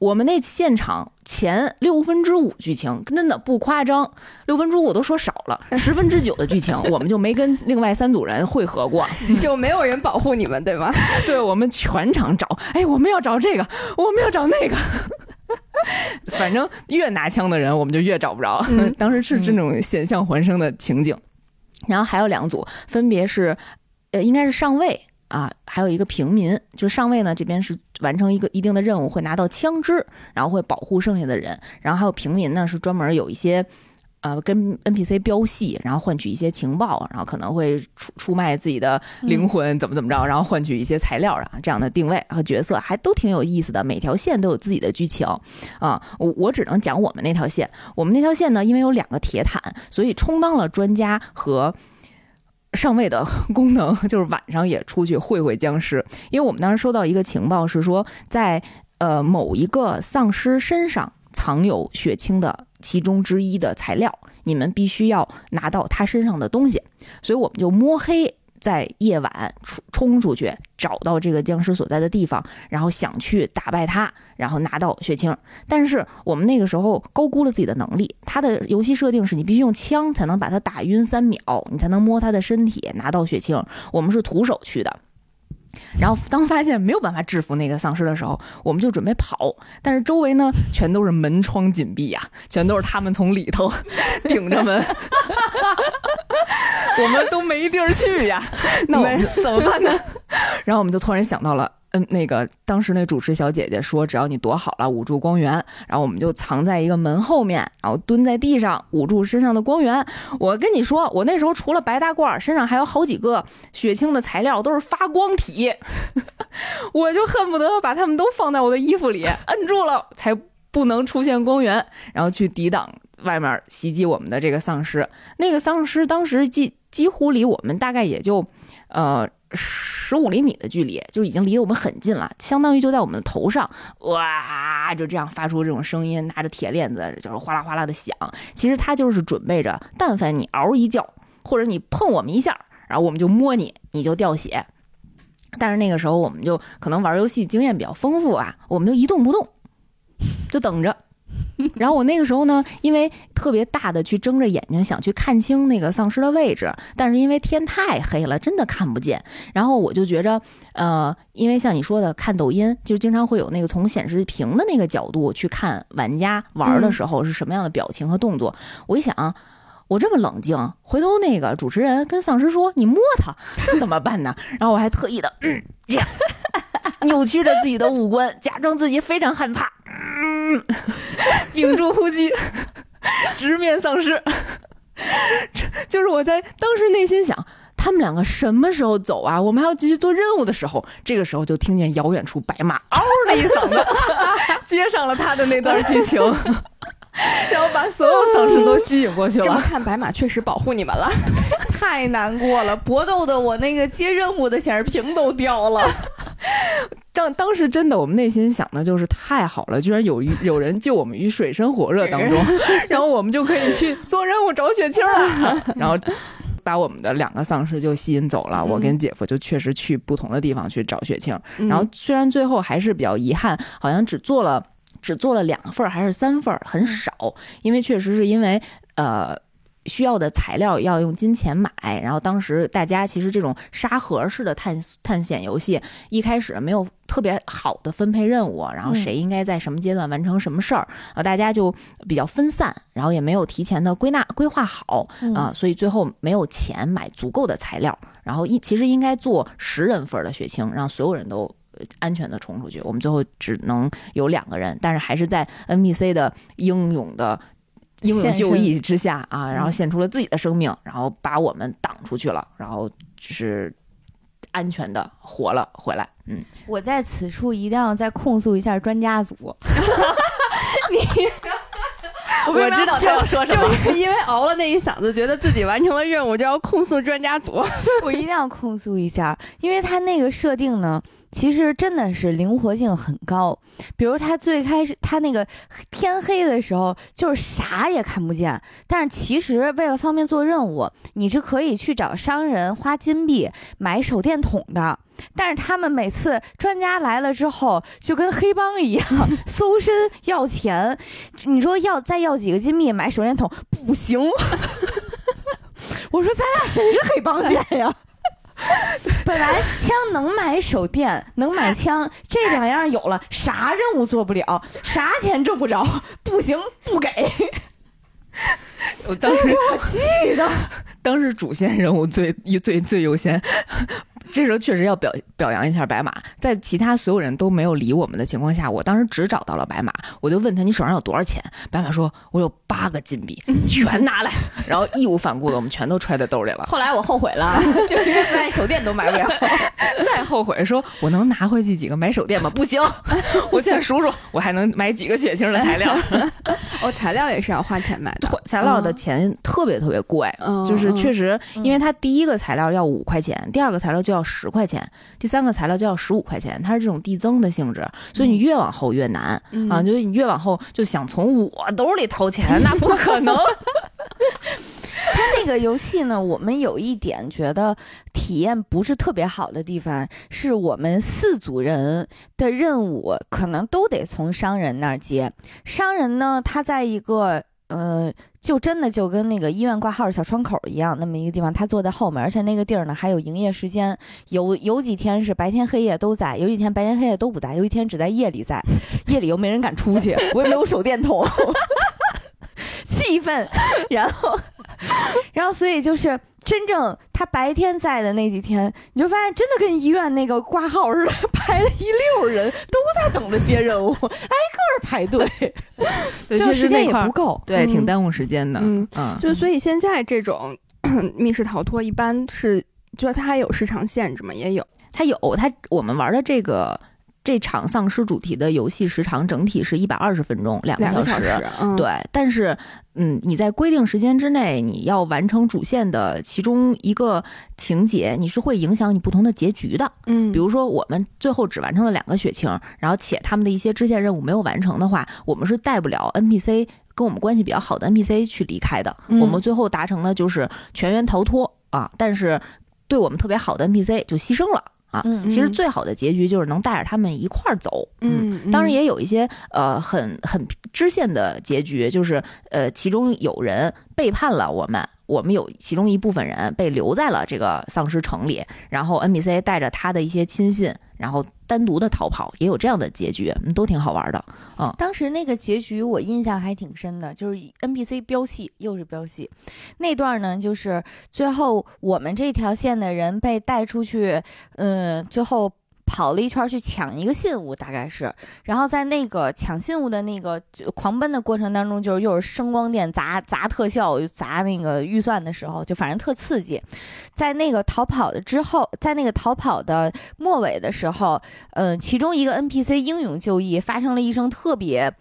我们那现场前六分之五剧情真的不夸张，六分之五我都说少了，十分之九的剧情我们就没跟另外三组人汇合过，就没有人保护你们，对吗？对，我们全场找，哎，我们要找这个，我们要找那个，反正越拿枪的人我们就越找不着。当时是这种险象环生的情景。然后还有两组，分别是，呃，应该是上尉。啊，还有一个平民，就是上尉呢，这边是完成一个一定的任务，会拿到枪支，然后会保护剩下的人。然后还有平民呢，是专门有一些，呃，跟 NPC 飙戏，然后换取一些情报，然后可能会出出卖自己的灵魂，怎么怎么着，然后换取一些材料啊，这样的定位和角色还都挺有意思的。每条线都有自己的剧情啊，我我只能讲我们那条线。我们那条线呢，因为有两个铁坦，所以充当了专家和。上位的 功能 就是晚上也出去会会僵尸，因为我们当时收到一个情报是说，在呃某一个丧尸身上藏有血清的其中之一的材料，你们必须要拿到他身上的东西，所以我们就摸黑。在夜晚出冲出去，找到这个僵尸所在的地方，然后想去打败他，然后拿到血清。但是我们那个时候高估了自己的能力，他的游戏设定是你必须用枪才能把他打晕三秒，你才能摸他的身体拿到血清。我们是徒手去的。然后当发现没有办法制服那个丧尸的时候，我们就准备跑，但是周围呢全都是门窗紧闭呀，全都是他们从里头 顶着门，我们都没地儿去呀，那我们怎么办呢？然后我们就突然想到了。嗯，那个当时那主持小姐姐说，只要你躲好了，捂住光源，然后我们就藏在一个门后面，然后蹲在地上捂住身上的光源。我跟你说，我那时候除了白大褂，身上还有好几个血清的材料，都是发光体，我就恨不得把它们都放在我的衣服里，摁住了才不能出现光源，然后去抵挡外面袭击我们的这个丧尸。那个丧尸当时几几乎离我们大概也就，呃。十五厘米的距离就已经离我们很近了，相当于就在我们的头上，哇，就这样发出这种声音，拿着铁链子就是哗啦哗啦的响。其实它就是准备着，但凡你嗷一叫，或者你碰我们一下，然后我们就摸你，你就掉血。但是那个时候我们就可能玩游戏经验比较丰富啊，我们就一动不动，就等着。然后我那个时候呢，因为特别大的去睁着眼睛想去看清那个丧尸的位置，但是因为天太黑了，真的看不见。然后我就觉着，呃，因为像你说的，看抖音就经常会有那个从显示屏的那个角度去看玩家玩的时候是什么样的表情和动作。我一想，我这么冷静，回头那个主持人跟丧尸说你摸他，这怎么办呢？然后我还特意的这样扭曲着自己的五官，假装自己非常害怕。嗯，屏住呼吸，直面丧尸。这就是我在当时内心想，他们两个什么时候走啊？我们还要继续做任务的时候，这个时候就听见遥远处白马嗷的一嗓子，接上了他的那段剧情。然后把所有丧尸都吸引过去了。这么看，白马确实保护你们了，太难过了，搏斗的我那个接任务的显示屏都掉了。当当时真的，我们内心想的就是太好了，居然有有人救我们于水深火热当中，然后我们就可以去做任务找雪清了。然后把我们的两个丧尸就吸引走了，我跟姐夫就确实去不同的地方去找雪清。然后虽然最后还是比较遗憾，好像只做了。只做了两份还是三份很少，因为确实是因为呃需要的材料要用金钱买，然后当时大家其实这种沙盒式的探探险游戏一开始没有特别好的分配任务，然后谁应该在什么阶段完成什么事儿啊，大家就比较分散，然后也没有提前的归纳规划好啊，所以最后没有钱买足够的材料，然后一其实应该做十人份的血清，让所有人都。安全的冲出去，我们最后只能有两个人，但是还是在 NPC 的英勇的英勇就义之下啊，然后献出了自己的生命，然后把我们挡出去了，然后就是安全的活了回来。嗯，我在此处一定要再控诉一下专家组。你，我知道他要说什么，就是因为熬了那一嗓子，觉得自己完成了任务，就要控诉专家组。我一定要控诉一下，因为他那个设定呢。其实真的是灵活性很高，比如他最开始他那个天黑的时候就是啥也看不见，但是其实为了方便做任务，你是可以去找商人花金币买手电筒的。但是他们每次专家来了之后，就跟黑帮一样 搜身要钱，你说要再要几个金币买手电筒不行。我说咱俩谁是黑帮线呀？本来枪能买手电，能买枪，这两样有了，啥任务做不了，啥钱挣不着，不行，不给。我当时我记得，当时主线任务最最最优先。这时候确实要表表扬一下白马，在其他所有人都没有理我们的情况下，我当时只找到了白马，我就问他你手上有多少钱？白马说，我有八个金币，全拿来，然后义无反顾的我们全都揣在兜里了。后来我后悔了，就是连手电都买不了。再后悔说，我能拿回去几个买手电吗？不行，我现在数数，我还能买几个血清的材料。哦，材料也是要花钱买的，材料的钱特别特别贵，就是确实，因为它第一个材料要五块钱，第二个材料就要。十块钱，第三个材料就要十五块钱，它是这种递增的性质，所以你越往后越难啊！就是你越往后就想从我兜里掏钱，那不可能。它那个游戏呢，我们有一点觉得体验不是特别好的地方，是我们四组人的任务可能都得从商人那儿接。商人呢，他在一个呃。就真的就跟那个医院挂号的小窗口一样，那么一个地方，他坐在后面，而且那个地儿呢还有营业时间，有有几天是白天黑夜都在，有几天白天黑夜都不在，有一天只在夜里在，夜里又没人敢出去，我也没有手电筒，气愤，然后，然后所以就是。真正他白天在的那几天，你就发现真的跟医院那个挂号似的，排了一溜人都在等着接任务，挨个排队，就时间也不够，对，挺耽误时间的。嗯，就所以现在这种 密室逃脱一般是，就是它还有时长限制吗？也有，它有，它我们玩的这个。这场丧尸主题的游戏时长整体是一百二十分钟，两个小时。对，但是，嗯，你在规定时间之内，你要完成主线的其中一个情节，你是会影响你不同的结局的。嗯，比如说我们最后只完成了两个血清，然后且他们的一些支线任务没有完成的话，我们是带不了 NPC 跟我们关系比较好的 NPC 去离开的。我们最后达成的就是全员逃脱啊，但是对我们特别好的 NPC 就牺牲了。啊，其实最好的结局就是能带着他们一块儿走。嗯，当然也有一些呃很很支线的结局，就是呃其中有人背叛了我们。我们有其中一部分人被留在了这个丧尸城里，然后 NPC 带着他的一些亲信，然后单独的逃跑，也有这样的结局，都挺好玩的。嗯，当时那个结局我印象还挺深的，就是 NPC 飙戏，又是飙戏，那段呢，就是最后我们这条线的人被带出去，嗯，最后。跑了一圈去抢一个信物，大概是，然后在那个抢信物的那个狂奔的过程当中，就是又是声光电砸砸特效砸那个预算的时候，就反正特刺激。在那个逃跑的之后，在那个逃跑的末尾的时候，嗯，其中一个 NPC 英勇就义，发生了一声特别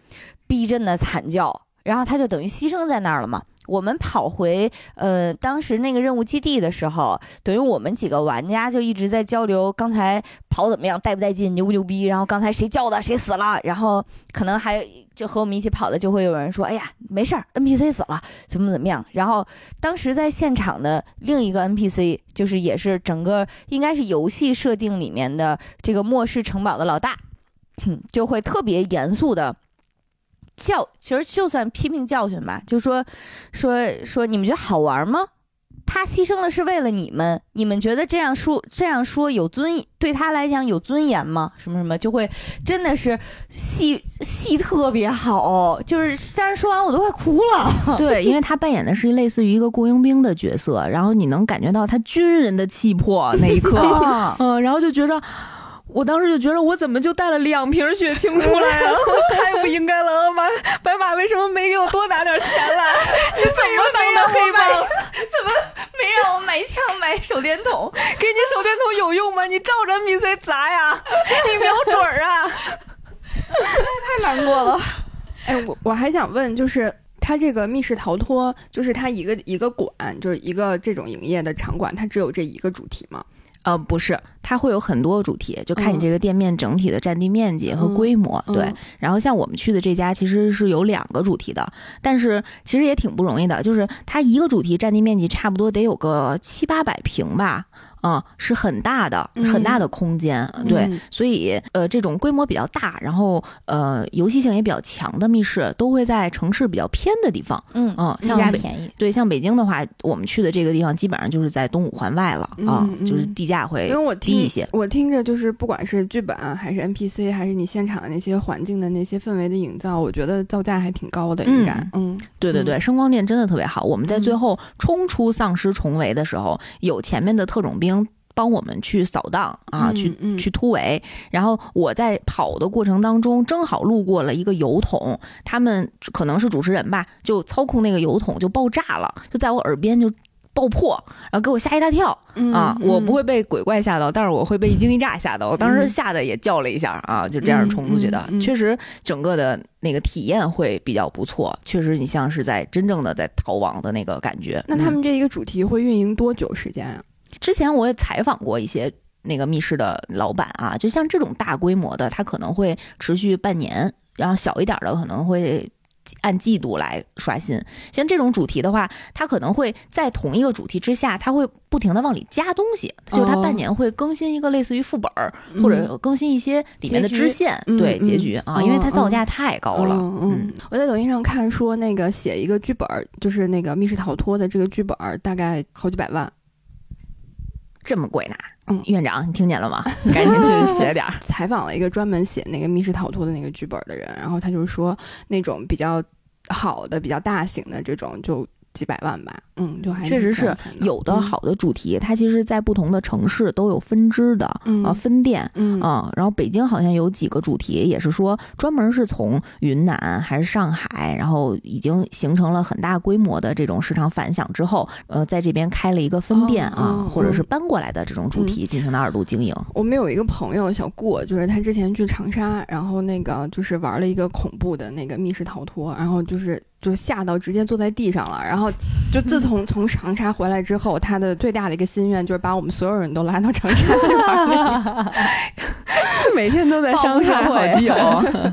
逼真的惨叫。然后他就等于牺牲在那儿了嘛。我们跑回呃当时那个任务基地的时候，等于我们几个玩家就一直在交流，刚才跑怎么样，带不带劲，牛不牛逼？然后刚才谁叫的，谁死了？然后可能还就和我们一起跑的，就会有人说：“哎呀，没事儿，NPC 死了，怎么怎么样？”然后当时在现场的另一个 NPC，就是也是整个应该是游戏设定里面的这个末世城堡的老大，就会特别严肃的。教其实就算批评教训吧，就说说说你们觉得好玩吗？他牺牲了是为了你们，你们觉得这样说这样说有尊对他来讲有尊严吗？什么什么就会真的是戏戏特别好，就是但是说完我都快哭了。对，因为他扮演的是类似于一个雇佣兵的角色，然后你能感觉到他军人的气魄那一刻，嗯，然后就觉着。我当时就觉得，我怎么就带了两瓶血清出来啊？太不应该了！马白马为什么没给我多拿点钱来？你怎么当的黑帮？怎么没让我买枪买手电筒？给你手电筒有用吗？你照着 NPC 砸呀！你瞄准啊！太难过了。哎，我我还想问，就是它这个密室逃脱，就是它一个一个馆，就是一个这种营业的场馆，它只有这一个主题吗？呃，不是，它会有很多主题，就看你这个店面整体的占地面积和规模。对，然后像我们去的这家其实是有两个主题的，但是其实也挺不容易的，就是它一个主题占地面积差不多得有个七八百平吧。嗯，是很大的，很大的空间，对，所以呃，这种规模比较大，然后呃，游戏性也比较强的密室，都会在城市比较偏的地方。嗯嗯，像便宜。对，像北京的话，我们去的这个地方基本上就是在东五环外了啊，就是地价会低一些。我听着就是不管是剧本还是 NPC，还是你现场的那些环境的那些氛围的营造，我觉得造价还挺高的，应该。嗯，对对对，声光电真的特别好。我们在最后冲出丧尸重围的时候，有前面的特种兵。帮我们去扫荡啊，去去突围。然后我在跑的过程当中，正好路过了一个油桶，他们可能是主持人吧，就操控那个油桶就爆炸了，就在我耳边就爆破，然后给我吓一大跳啊！我不会被鬼怪吓到，但是我会被一惊一乍吓到。我当时吓得也叫了一下啊，就这样冲出去的。确实，整个的那个体验会比较不错。确实，你像是在真正的在逃亡的那个感觉。那他们这一个主题会运营多久时间啊？之前我也采访过一些那个密室的老板啊，就像这种大规模的，它可能会持续半年，然后小一点的可能会按季度来刷新。像这种主题的话，它可能会在同一个主题之下，它会不停的往里加东西，就它半年会更新一个类似于副本儿，或者更新一些里面的支线，对结局啊，因为它造价太高了。嗯，我在抖音上看说，那个写一个剧本，就是那个密室逃脱的这个剧本，大概好几百万。这么贵呢？嗯，院长，你听见了吗？赶紧去写点儿。采访了一个专门写那个密室逃脱的那个剧本的人，然后他就说，那种比较好的、比较大型的这种就。几百万吧，嗯，就还确实是有的好的主题，它其实，在不同的城市都有分支的啊分店，嗯，然后北京好像有几个主题，也是说专门是从云南还是上海，然后已经形成了很大规模的这种市场反响之后，呃，在这边开了一个分店啊，或者是搬过来的这种主题进行的二度经营。我们有一个朋友小顾，就是他之前去长沙，然后那个就是玩了一个恐怖的那个密室逃脱，然后就是。就吓到直接坐在地上了，然后就自 从从长沙回来之后，他的最大的一个心愿就是把我们所有人都拉到长沙去玩，就每天都在商场好基友。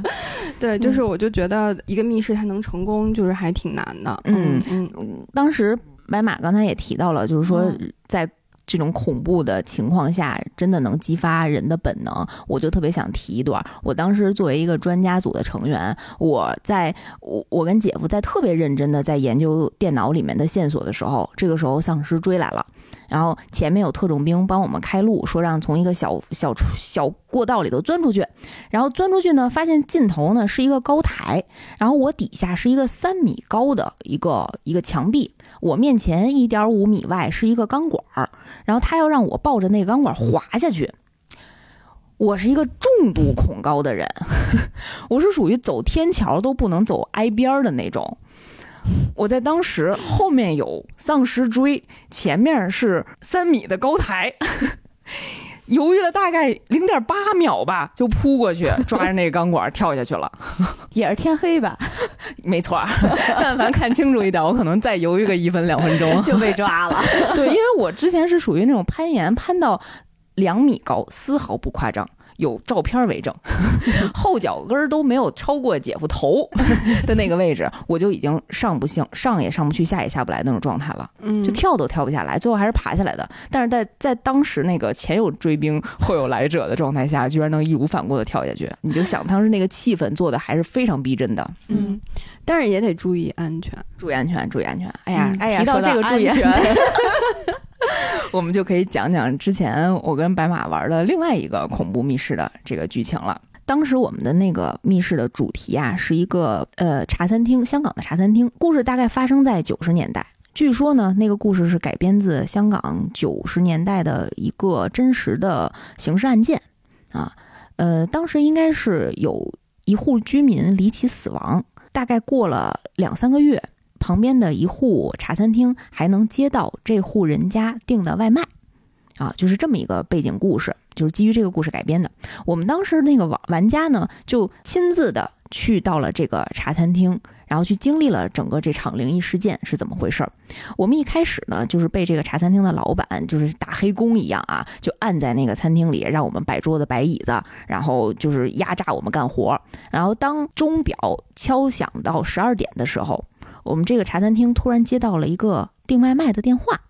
对，就是我就觉得一个密室它能成功，就是还挺难的。嗯嗯，当时白马刚才也提到了，就是说在。这种恐怖的情况下，真的能激发人的本能。我就特别想提一段，我当时作为一个专家组的成员，我在我我跟姐夫在特别认真的在研究电脑里面的线索的时候，这个时候丧尸追来了，然后前面有特种兵帮我们开路，说让从一个小小小过道里头钻出去，然后钻出去呢，发现尽头呢是一个高台，然后我底下是一个三米高的一个一个墙壁。我面前一点五米外是一个钢管儿，然后他要让我抱着那个钢管滑下去。我是一个重度恐高的人，我是属于走天桥都不能走挨边儿的那种。我在当时后面有丧尸追，前面是三米的高台，犹豫了大概零点八秒吧，就扑过去抓着那个钢管跳下去了。也是天黑吧？没错，但凡看清楚一点，我可能再犹豫个一分两分钟就被抓了。对，因为我之前是属于那种攀岩攀到两米高，丝毫不夸张。有照片为证，后脚跟都没有超过姐夫头的那个位置，我就已经上不行，上也上不去，下也下不来那种状态了，就跳都跳不下来，最后还是爬下来的。但是在在当时那个前有追兵后有来者的状态下，居然能义无反顾的跳下去，你就想当时那个气氛做的还是非常逼真的。嗯，但是也得注意安全，注意安全，注意安全。哎呀，哎呀，提到这个注意安全。我们就可以讲讲之前我跟白马玩的另外一个恐怖密室的这个剧情了。当时我们的那个密室的主题啊，是一个呃茶餐厅，香港的茶餐厅。故事大概发生在九十年代，据说呢，那个故事是改编自香港九十年代的一个真实的刑事案件啊。呃，当时应该是有一户居民离奇死亡，大概过了两三个月。旁边的一户茶餐厅还能接到这户人家订的外卖，啊，就是这么一个背景故事，就是基于这个故事改编的。我们当时那个玩玩家呢，就亲自的去到了这个茶餐厅，然后去经历了整个这场灵异事件是怎么回事儿。我们一开始呢，就是被这个茶餐厅的老板就是打黑工一样啊，就按在那个餐厅里，让我们摆桌子摆椅子，然后就是压榨我们干活。然后当钟表敲响到十二点的时候。我们这个茶餐厅突然接到了一个订外卖的电话，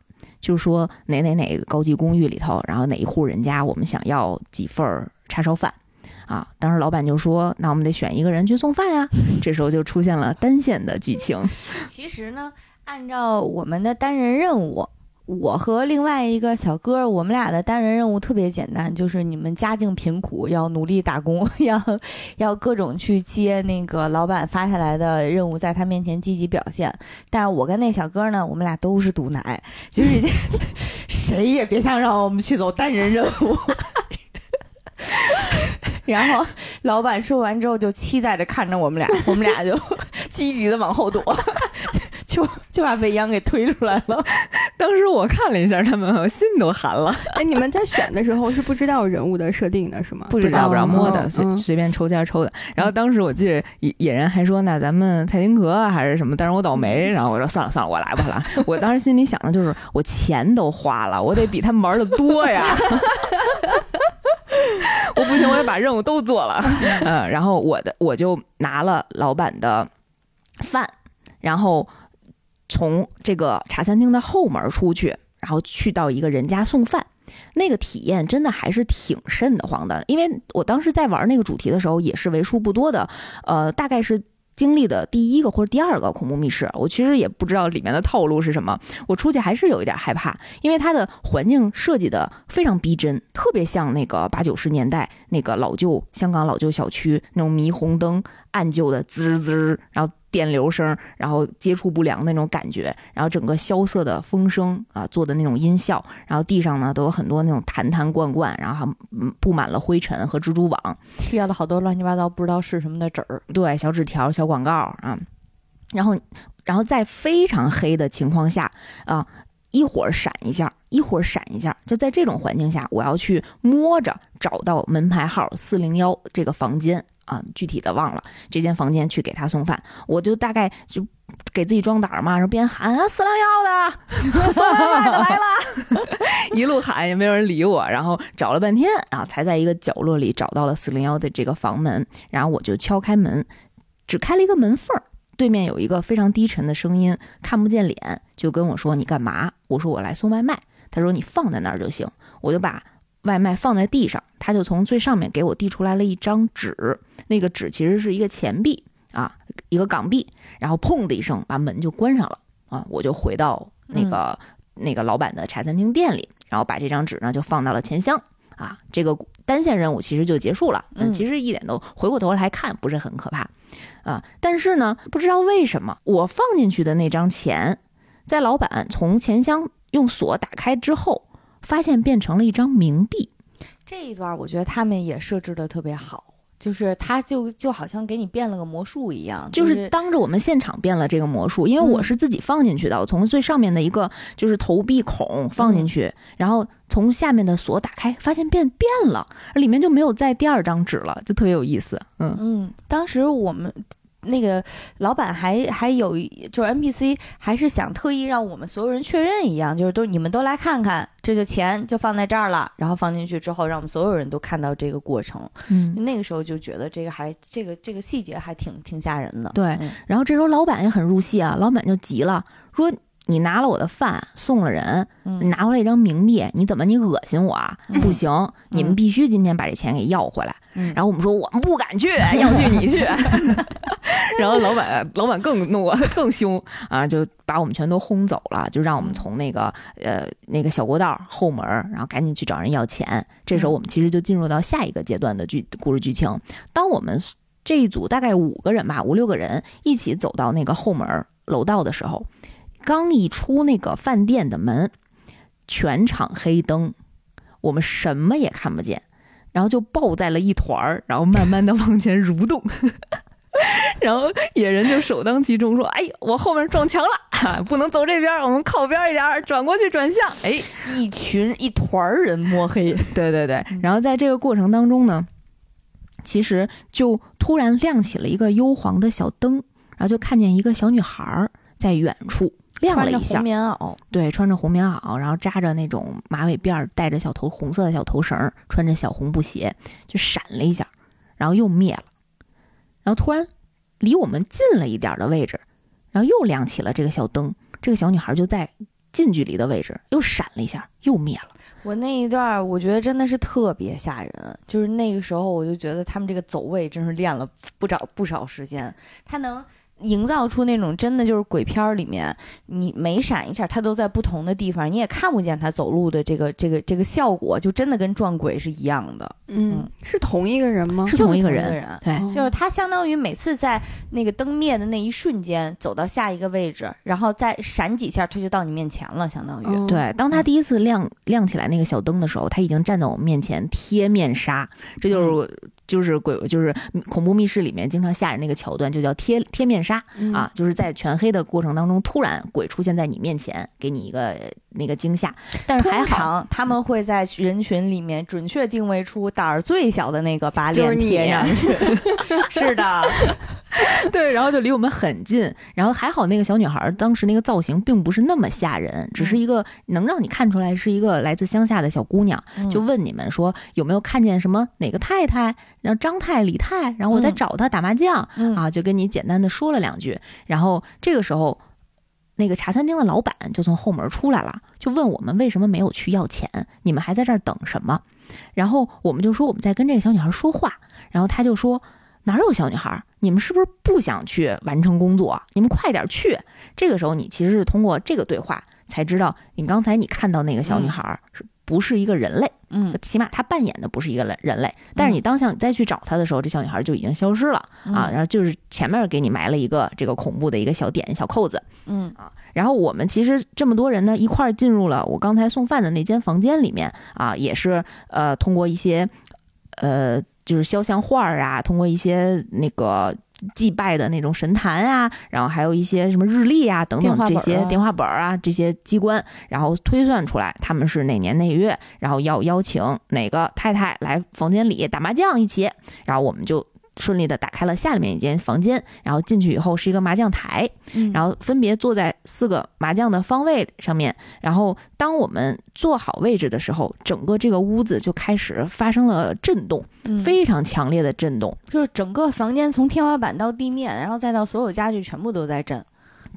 就是说哪哪哪个高级公寓里头，然后哪一户人家，我们想要几份叉烧饭，啊，当时老板就说，那我们得选一个人去送饭呀。这时候就出现了单线的剧情。其实呢，按照我们的单人任务。我和另外一个小哥，我们俩的单人任务特别简单，就是你们家境贫苦，要努力打工，要要各种去接那个老板发下来的任务，在他面前积极表现。但是我跟那小哥呢，我们俩都是毒奶，就是谁也别想让我们去走单人任务。然后老板说完之后，就期待着看着我们俩，我们俩就积极的往后躲。就就把未央给推出来了，当时我看了一下他们，我心都寒了。哎，你们在选的时候是不知道人物的设定的是吗？不知道，不知道摸的，随随便抽签抽的。然后当时我记得野野人还说：“那咱们蔡丁格还是什么？”但是我倒霉，然后我说：“算了算了，我来吧来。”我当时心里想的就是，我钱都花了，我得比他们玩的多呀。我不行，我得把任务都做了。嗯，然后我的我就拿了老板的饭，然后。从这个茶餐厅的后门出去，然后去到一个人家送饭，那个体验真的还是挺瘆得慌的。因为我当时在玩那个主题的时候，也是为数不多的，呃，大概是经历的第一个或者第二个恐怖密室。我其实也不知道里面的套路是什么，我出去还是有一点害怕，因为它的环境设计的非常逼真，特别像那个八九十年代那个老旧香港老旧小区那种霓虹灯暗旧的滋滋，然后。电流声，然后接触不良那种感觉，然后整个萧瑟的风声啊，做的那种音效，然后地上呢都有很多那种坛坛罐罐，然后还布满了灰尘和蜘蛛网，贴了好多乱七八糟不知道是什么的纸儿，对，小纸条、小广告啊，然后，然后在非常黑的情况下啊，一会儿闪一下，一会儿闪一下，就在这种环境下，我要去摸着找到门牌号四零幺这个房间。啊，具体的忘了这间房间去给他送饭，我就大概就给自己装胆嘛，然后边喊啊四零幺的送外卖的来了，一路喊也没有人理我，然后找了半天，然后才在一个角落里找到了四零幺的这个房门，然后我就敲开门，只开了一个门缝儿对面有一个非常低沉的声音，看不见脸，就跟我说你干嘛？我说我来送外卖，他说你放在那儿就行，我就把。外卖放在地上，他就从最上面给我递出来了一张纸，那个纸其实是一个钱币啊，一个港币，然后砰的一声把门就关上了啊，我就回到那个那个老板的茶餐厅店里，然后把这张纸呢就放到了钱箱。啊，这个单线任务其实就结束了，嗯，其实一点都回过头来看不是很可怕啊，但是呢，不知道为什么我放进去的那张钱，在老板从钱箱用锁打开之后。发现变成了一张冥币，这一段我觉得他们也设置的特别好，就是他就就好像给你变了个魔术一样，就是当着我们现场变了这个魔术，因为我是自己放进去的，我从最上面的一个就是投币孔放进去，然后从下面的锁打开，发现变变了，里面就没有再第二张纸了，就特别有意思。嗯嗯，当时我们。那个老板还还有就是 NPC 还是想特意让我们所有人确认一样，就是都你们都来看看，这就钱就放在这儿了，然后放进去之后，让我们所有人都看到这个过程。嗯，那个时候就觉得这个还这个这个细节还挺挺吓人的。对，然后这时候老板也很入戏啊，老板就急了，说。你拿了我的饭，送了人，拿回来一张冥币，你怎么你恶心我啊？不行，你们必须今天把这钱给要回来。然后我们说我们不敢去，要去你去。然后老板老板更怒 更凶啊，就把我们全都轰走了，就让我们从那个呃那个小过道后门，然后赶紧去找人要钱。这时候我们其实就进入到下一个阶段的剧故事剧情。当我们这一组大概五个人吧，五六个人一起走到那个后门楼道的时候。刚一出那个饭店的门，全场黑灯，我们什么也看不见，然后就抱在了一团儿，然后慢慢的往前蠕动，然后野人就首当其冲说：“哎，我后面撞墙了，不能走这边，我们靠边一点，转过去转向。”哎，一群一团人摸黑，对对对，然后在这个过程当中呢，其实就突然亮起了一个幽黄的小灯，然后就看见一个小女孩在远处。亮了一下，红棉袄，对，穿着红棉袄，然后扎着那种马尾辫，戴着小头红色的小头绳，穿着小红布鞋，就闪了一下，然后又灭了，然后突然离我们近了一点的位置，然后又亮起了这个小灯，这个小女孩就在近距离的位置又闪了一下，又灭了。我那一段我觉得真的是特别吓人，就是那个时候我就觉得他们这个走位真是练了不少不少时间，他能。营造出那种真的就是鬼片儿里面，你每闪一下，他都在不同的地方，你也看不见他走路的这个这个这个效果，就真的跟撞鬼是一样的。嗯，是同一个人吗？是同一个人。对，就是他相当于每次在那个灯灭的那一瞬间走到下一个位置，然后再闪几下，他就到你面前了，相当于。对，当他第一次亮亮起来那个小灯的时候，他已经站在我们面前贴面纱，这就是就是鬼就是恐怖密室里面经常吓人那个桥段，就叫贴贴面纱啊，就是在全黑的过程当中，突然鬼出现在你面前，给你一个那个惊吓。但是还好，他们会在人群里面准确定位出胆儿最小的那个，把脸贴上去。是的。对，然后就离我们很近，然后还好那个小女孩当时那个造型并不是那么吓人，只是一个能让你看出来是一个来自乡下的小姑娘，就问你们说有没有看见什么哪个太太，然后张太、李太，然后我在找她打麻将啊，就跟你简单的说了两句，然后这个时候那个茶餐厅的老板就从后门出来了，就问我们为什么没有去要钱，你们还在这儿等什么？然后我们就说我们在跟这个小女孩说话，然后他就说。哪有小女孩？你们是不是不想去完成工作？你们快点去！这个时候，你其实是通过这个对话才知道，你刚才你看到那个小女孩是不是一个人类？嗯，起码她扮演的不是一个人人类。但是你当下你再去找她的时候，这小女孩就已经消失了啊！然后就是前面给你埋了一个这个恐怖的一个小点、小扣子。嗯啊，然后我们其实这么多人呢，一块儿进入了我刚才送饭的那间房间里面啊，也是呃通过一些呃。就是肖像画儿啊，通过一些那个祭拜的那种神坛啊，然后还有一些什么日历啊等等这些电话本儿啊这些机关，然后推算出来他们是哪年哪月，然后要邀请哪个太太来房间里打麻将一起，然后我们就。顺利的打开了下面一间房间，然后进去以后是一个麻将台，然后分别坐在四个麻将的方位上面。然后当我们坐好位置的时候，整个这个屋子就开始发生了震动，非常强烈的震动，就是整个房间从天花板到地面，然后再到所有家具全部都在震，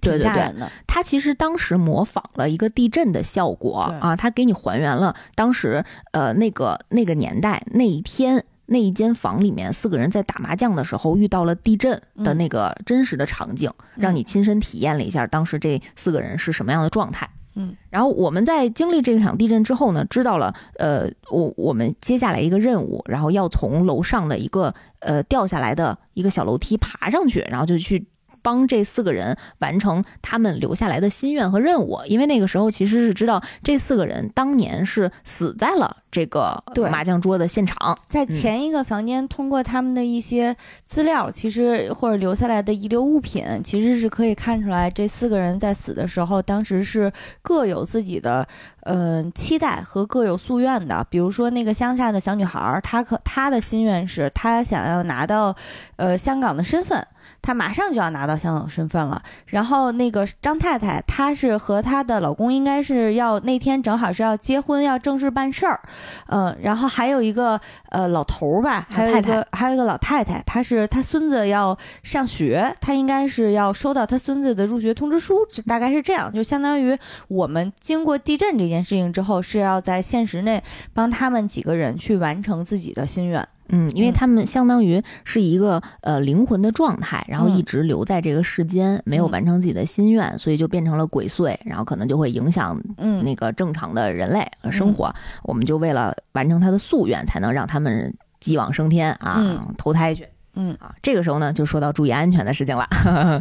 挺吓人的。它其实当时模仿了一个地震的效果啊，它给你还原了当时呃那个那个年代那一天。那一间房里面，四个人在打麻将的时候遇到了地震的那个真实的场景，让你亲身体验了一下当时这四个人是什么样的状态。嗯，然后我们在经历这场地震之后呢，知道了，呃，我我们接下来一个任务，然后要从楼上的一个呃掉下来的一个小楼梯爬上去，然后就去帮这四个人完成他们留下来的心愿和任务，因为那个时候其实是知道这四个人当年是死在了这个麻将桌的现场，在前一个房间，通过他们的一些资料，其实或者留下来的遗留物品，其实是可以看出来，这四个人在死的时候，当时是各有自己的嗯期待和各有夙愿的。比如说那个乡下的小女孩，她可她的心愿是，她想要拿到呃香港的身份。她马上就要拿到香港身份了，然后那个张太太，她是和她的老公应该是要那天正好是要结婚，要正式办事儿，嗯，然后还有一个呃老头儿吧，还有一个还有一个老太太，她是她孙子要上学，她应该是要收到她孙子的入学通知书，大概是这样，就相当于我们经过地震这件事情之后，是要在现实内帮他们几个人去完成自己的心愿。嗯，因为他们相当于是一个呃灵魂的状态，然后一直留在这个世间，没有完成自己的心愿，所以就变成了鬼祟，然后可能就会影响那个正常的人类生活。我们就为了完成他的夙愿，才能让他们继往升天啊，投胎去。嗯啊，这个时候呢，就说到注意安全的事情了。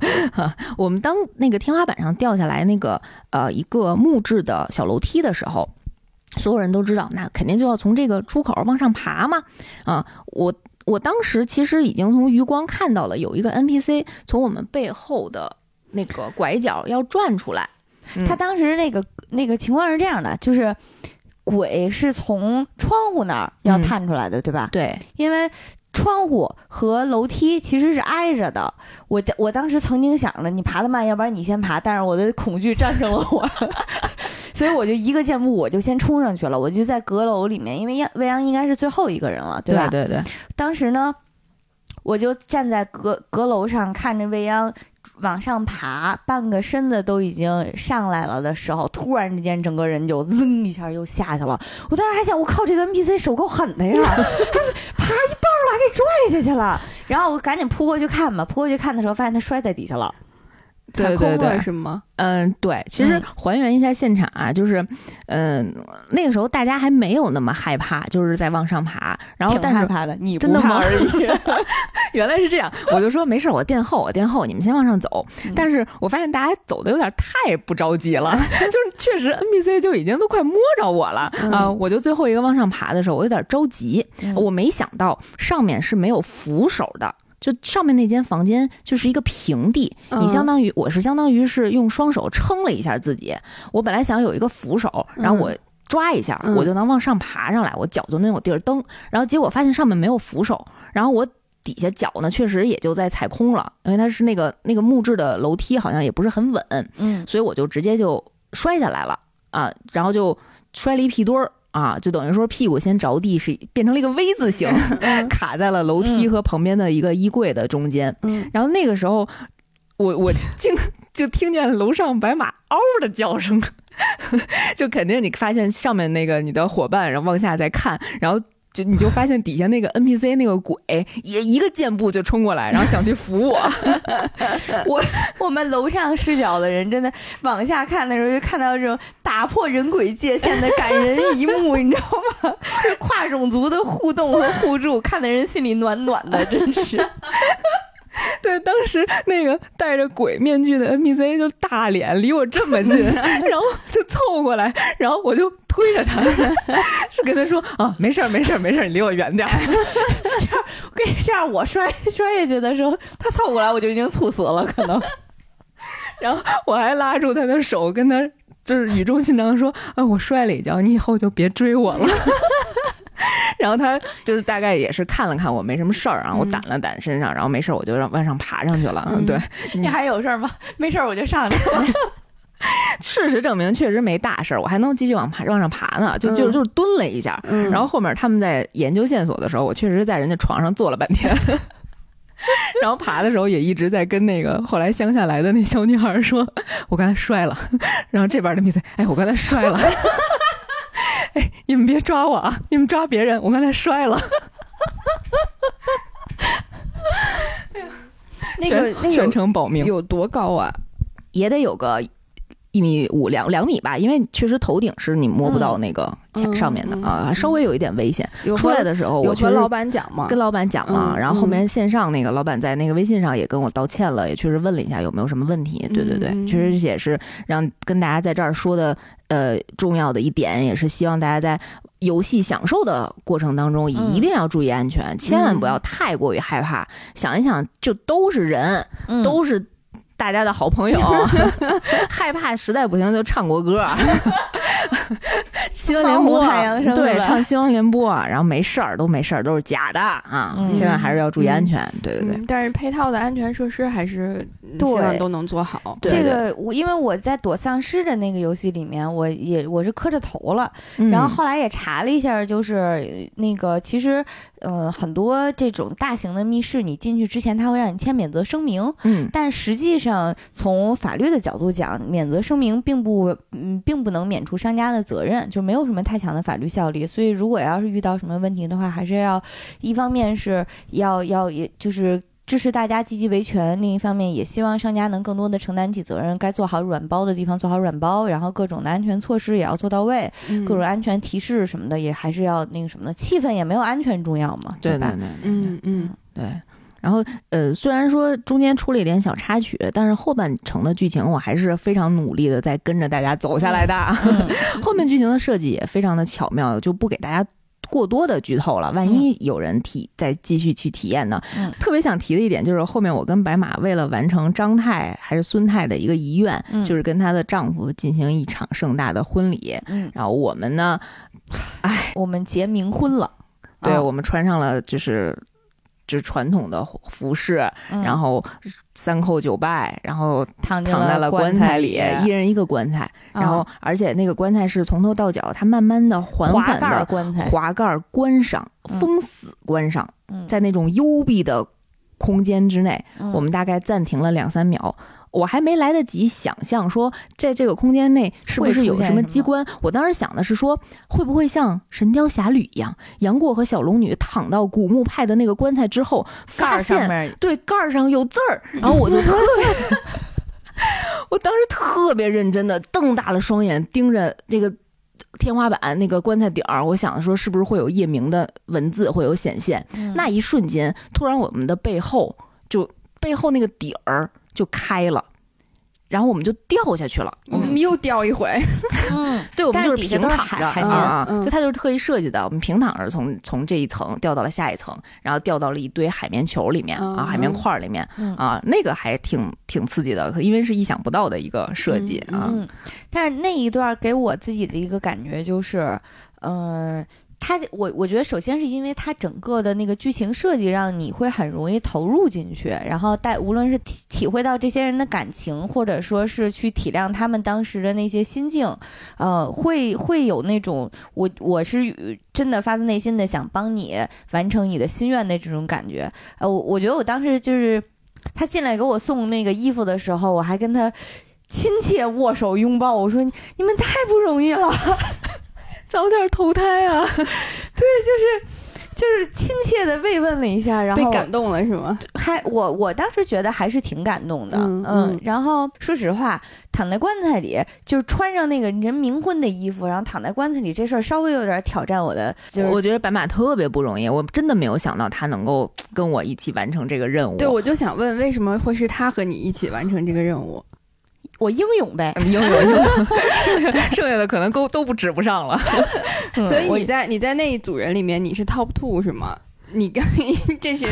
我们当那个天花板上掉下来那个呃一个木质的小楼梯的时候。所有人都知道，那肯定就要从这个出口往上爬嘛。啊，我我当时其实已经从余光看到了有一个 NPC 从我们背后的那个拐角要转出来。他当时那个那个情况是这样的，就是鬼是从窗户那儿要探出来的，对吧？对，因为窗户和楼梯其实是挨着的。我我当时曾经想着，你爬得慢，要不然你先爬。但是我的恐惧战胜了我。所以我就一个箭步，我就先冲上去了。我就在阁楼里面，因为未央应该是最后一个人了，对吧？对对。当时呢，我就站在阁阁楼上，看着未央往上爬，半个身子都已经上来了的时候，突然之间整个人就噌一下又下去了。我当时还想，我靠，这个 NPC 手够狠的呀，爬一半了还给拽下去了。然后我赶紧扑过去看吧，扑过去看的时候，发现他摔在底下了。对对对，是吗？嗯，对，其实还原一下现场啊，就是，嗯，那个时候大家还没有那么害怕，就是在往上爬，然后但是害怕的，你真的吗？而已，原来是这样，我就说没事，我垫后，我垫后，你们先往上走。但是我发现大家走的有点太不着急了，就是确实 NPC 就已经都快摸着我了啊！我就最后一个往上爬的时候，我有点着急，我没想到上面是没有扶手的。就上面那间房间就是一个平地，你相当于我是相当于是用双手撑了一下自己。我本来想有一个扶手，然后我抓一下，我就能往上爬上来，我脚就能有地儿蹬。然后结果发现上面没有扶手，然后我底下脚呢确实也就在踩空了，因为它是那个那个木质的楼梯，好像也不是很稳，嗯，所以我就直接就摔下来了啊，然后就摔了一屁墩儿。啊，就等于说屁股先着地，是变成了一个 V 字形，卡在了楼梯和旁边的一个衣柜的中间。然后那个时候，我我竟就听见楼上白马嗷的叫声，就肯定你发现上面那个你的伙伴，然后往下在看，然后。就你就发现底下那个 NPC 那个鬼也一个箭步就冲过来，然后想去扶我。我我们楼上视角的人真的往下看的时候，就看到这种打破人鬼界限的感人一幕，你知道吗？跨种族的互动和互助，看的人心里暖暖的，真是。对，当时那个戴着鬼面具的 NPC 就大脸离我这么近，然后就凑过来，然后我就推着他，是跟他说啊，没事儿，没事儿，没事儿，你离我远点儿。这样，我跟你这样，我摔摔下去的时候，他凑过来，我就已经猝死了，可能。然后我还拉住他的手，跟他就是语重心长说啊，我摔了一跤，你以后就别追我了。然后他就是大概也是看了看我没什么事儿，然后我掸了掸身上，然后没事儿我就让往上爬上去了。对你还有事儿吗？没事儿我就上去了。事实证明确实没大事儿，我还能继续往爬往上爬呢。就就就是蹲了一下，然后后面他们在研究线索的时候，我确实在人家床上坐了半天。然后爬的时候也一直在跟那个后来乡下来的那小女孩说：“我刚才摔了。”然后这边的比赛，哎，我刚才摔了。哎，你们别抓我啊！你们抓别人，我刚才摔了。那个全程保命，有多高啊？也得有个。一米五两两米吧，因为确实头顶是你摸不到那个墙上面的啊，稍微有一点危险。出来的时候，我跟老板讲嘛，跟老板讲嘛，然后后面线上那个老板在那个微信上也跟我道歉了，也确实问了一下有没有什么问题。对对对，确实也是让跟大家在这儿说的，呃，重要的一点也是希望大家在游戏享受的过程当中一定要注意安全，千万不要太过于害怕。想一想，就都是人，都是。大家的好朋友，害怕实在不行就唱国歌，新闻联播对，唱新闻联播，然后没事儿都没事儿，都是假的啊，千万还是要注意安全，对对对。但是配套的安全设施还是希望都能做好。这个我因为我在躲丧尸的那个游戏里面，我也我是磕着头了，然后后来也查了一下，就是那个其实。呃，很多这种大型的密室，你进去之前他会让你签免责声明。嗯，但实际上从法律的角度讲，免责声明并不，嗯，并不能免除商家的责任，就没有什么太强的法律效力。所以，如果要是遇到什么问题的话，还是要一方面是要要，也就是。支持大家积极维权，另一方面也希望商家能更多的承担起责任，该做好软包的地方做好软包，然后各种的安全措施也要做到位，各种安全提示什么的也还是要那个什么的，气氛也没有安全重要嘛，对吧？嗯嗯对。然后呃，虽然说中间出了一点小插曲，但是后半程的剧情我还是非常努力的在跟着大家走下来的，后面剧情的设计也非常的巧妙，就不给大家。过多的剧透了，万一有人体再继续去体验呢？特别想提的一点就是，后面我跟白马为了完成张太还是孙太的一个遗愿，就是跟她的丈夫进行一场盛大的婚礼。嗯，然后我们呢，哎，我们结冥婚了。对，我们穿上了就是。就是传统的服饰，然后三叩九拜，然后躺在了棺材里，一人一个棺材，然后而且那个棺材是从头到脚，它慢慢的、缓缓的滑盖关上，封死关上，在那种幽闭的空间之内，我们大概暂停了两三秒。我还没来得及想象说，在这个空间内是不是有什么机关？我当时想的是说，会不会像《神雕侠侣》一样，杨过和小龙女躺到古墓派的那个棺材之后，发现对盖儿上有字儿，然后我就特别，我当时特别认真的瞪大了双眼盯着这个天花板那个棺材顶儿，我想说是不是会有夜明的文字会有显现？那一瞬间，突然我们的背后就背后那个底儿。就开了，然后我们就掉下去了。我们又掉一回。嗯，对，我们就是平躺着啊，就它就是特意设计的。我们平躺着从从这一层掉到了下一层，然后掉到了一堆海绵球里面啊，海绵块里面啊，那个还挺挺刺激的，因为是意想不到的一个设计啊。但是那一段给我自己的一个感觉就是，嗯。他我我觉得首先是因为他整个的那个剧情设计让你会很容易投入进去，然后带无论是体体会到这些人的感情，或者说是去体谅他们当时的那些心境，呃，会会有那种我我是真的发自内心的想帮你完成你的心愿的这种感觉。呃，我我觉得我当时就是他进来给我送那个衣服的时候，我还跟他亲切握手拥抱，我说你们太不容易了。早点投胎啊！对，就是就是亲切的慰问了一下，然后被感动了是吗？还我我当时觉得还是挺感动的，嗯。然后说实话，躺在棺材里，就是穿上那个人冥婚的衣服，然后躺在棺材里这事儿稍微有点挑战我的。就是我觉得白马特别不容易，我真的没有想到他能够跟我一起完成这个任务。对，我就想问，为什么会是他和你一起完成这个任务？我英勇呗，英勇，剩下剩下的可能都都不指不上了。所以你在你在那一组人里面，你是 top two 是吗？你刚 这是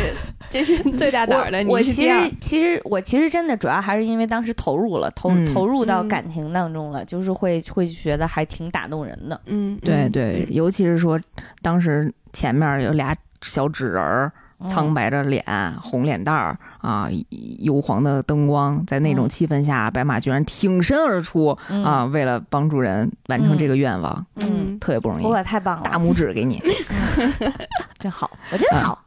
这是最大胆的。我其实其实我其实真的主要还是因为当时投入了，投投入到感情当中了，就是会会觉得还挺打动人的。嗯，对对，尤其是说当时前面有俩小纸人儿。苍白着脸，红脸蛋儿啊，幽黄的灯光，在那种气氛下，白马居然挺身而出啊！为了帮助人完成这个愿望，嗯，特别不容易，哇太棒了，大拇指给你，真好，我真好。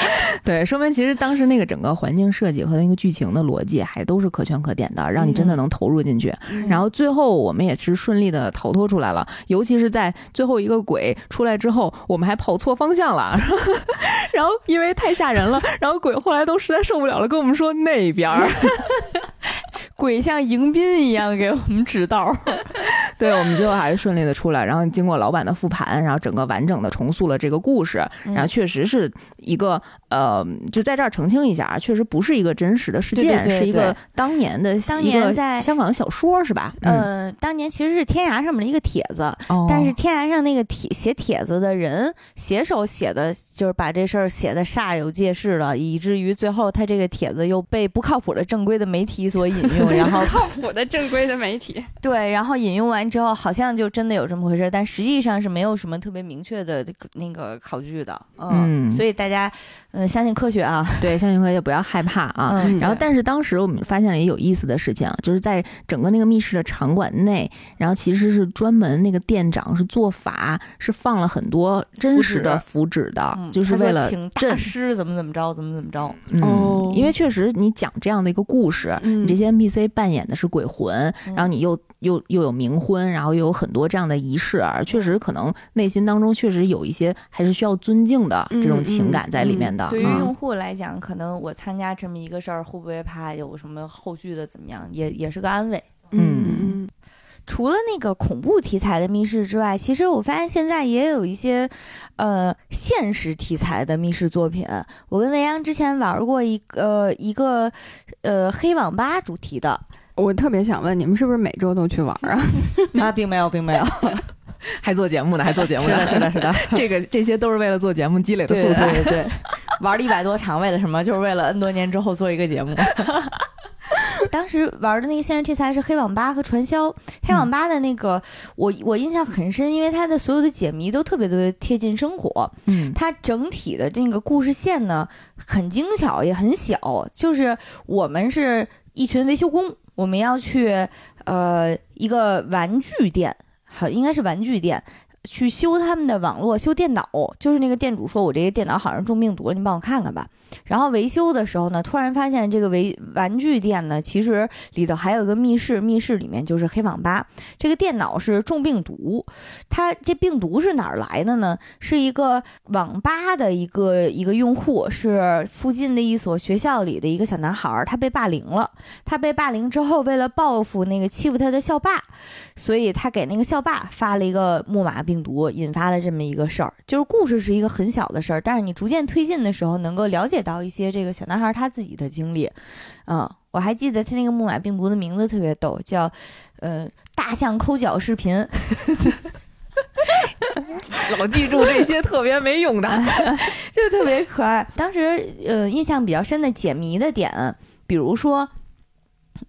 对，说明其实当时那个整个环境设计和那个剧情的逻辑还都是可圈可点的，让你真的能投入进去。然后最后我们也是顺利的逃脱出来了，尤其是在最后一个鬼出来之后，我们还跑错方向了，然后因为太吓人了，然后鬼后来都实在受不了了，跟我们说那边儿。鬼像迎宾一样给我们指道。对，我们最后还是顺利的出来，然后经过老板的复盘，然后整个完整的重塑了这个故事，然后确实是一个呃，就在这儿澄清一下啊，确实不是一个真实的事件，是一个当年的当年在香港的小说是吧？嗯，当年其实是天涯上面的一个帖子，但是天涯上那个帖写帖子的人写手写的，就是把这事儿写的煞有介事了，以至于最后他这个帖子又被不靠谱的正规的媒体所引用，然后 靠谱的正规的媒体。对，然后引用完。之后好像就真的有这么回事，但实际上是没有什么特别明确的那个考据的，嗯，所以大家嗯相信科学啊，对，相信科学不要害怕啊。然后，但是当时我们发现了也有意思的事情，就是在整个那个密室的场馆内，然后其实是专门那个店长是做法，是放了很多真实的符纸的，就是为了请大师怎么怎么着，怎么怎么着。哦，因为确实你讲这样的一个故事，你这些 NPC 扮演的是鬼魂，然后你又又又有冥婚。然后又有很多这样的仪式啊，确实可能内心当中确实有一些还是需要尊敬的这种情感在里面的。对于用户来讲，可能我参加这么一个事儿，会不会怕有什么后续的怎么样，也也是个安慰。嗯嗯。除了那个恐怖题材的密室之外，其实我发现现在也有一些呃现实题材的密室作品。我跟未央之前玩过一个一个呃黑网吧主题的。我特别想问，你们是不是每周都去玩啊？啊，并没有，并没有，还做节目呢，还做节目呢，是的，是的，这个这些都是为了做节目积累的素材，对对。玩了一百多场，为了什么？就是为了 N 多年之后做一个节目。当时玩的那个现实题材是黑网吧和传销。黑网吧的那个，我我印象很深，因为它的所有的解谜都特别的贴近生活。嗯，它整体的这个故事线呢，很精巧，也很小。就是我们是一群维修工。我们要去，呃，一个玩具店，好，应该是玩具店。去修他们的网络，修电脑，就是那个店主说：“我这个电脑好像中病毒了，你帮我看看吧。”然后维修的时候呢，突然发现这个维玩具店呢，其实里头还有一个密室，密室里面就是黑网吧。这个电脑是中病毒，它这病毒是哪儿来的呢？是一个网吧的一个一个用户，是附近的一所学校里的一个小男孩，他被霸凌了。他被霸凌之后，为了报复那个欺负他的校霸，所以他给那个校霸发了一个木马。病毒引发了这么一个事儿，就是故事是一个很小的事儿，但是你逐渐推进的时候，能够了解到一些这个小男孩他自己的经历。嗯，我还记得他那个木马病毒的名字特别逗，叫呃大象抠脚视频，老记住这些特别没用的，就特别可爱。当时呃印象比较深的解谜的点，比如说。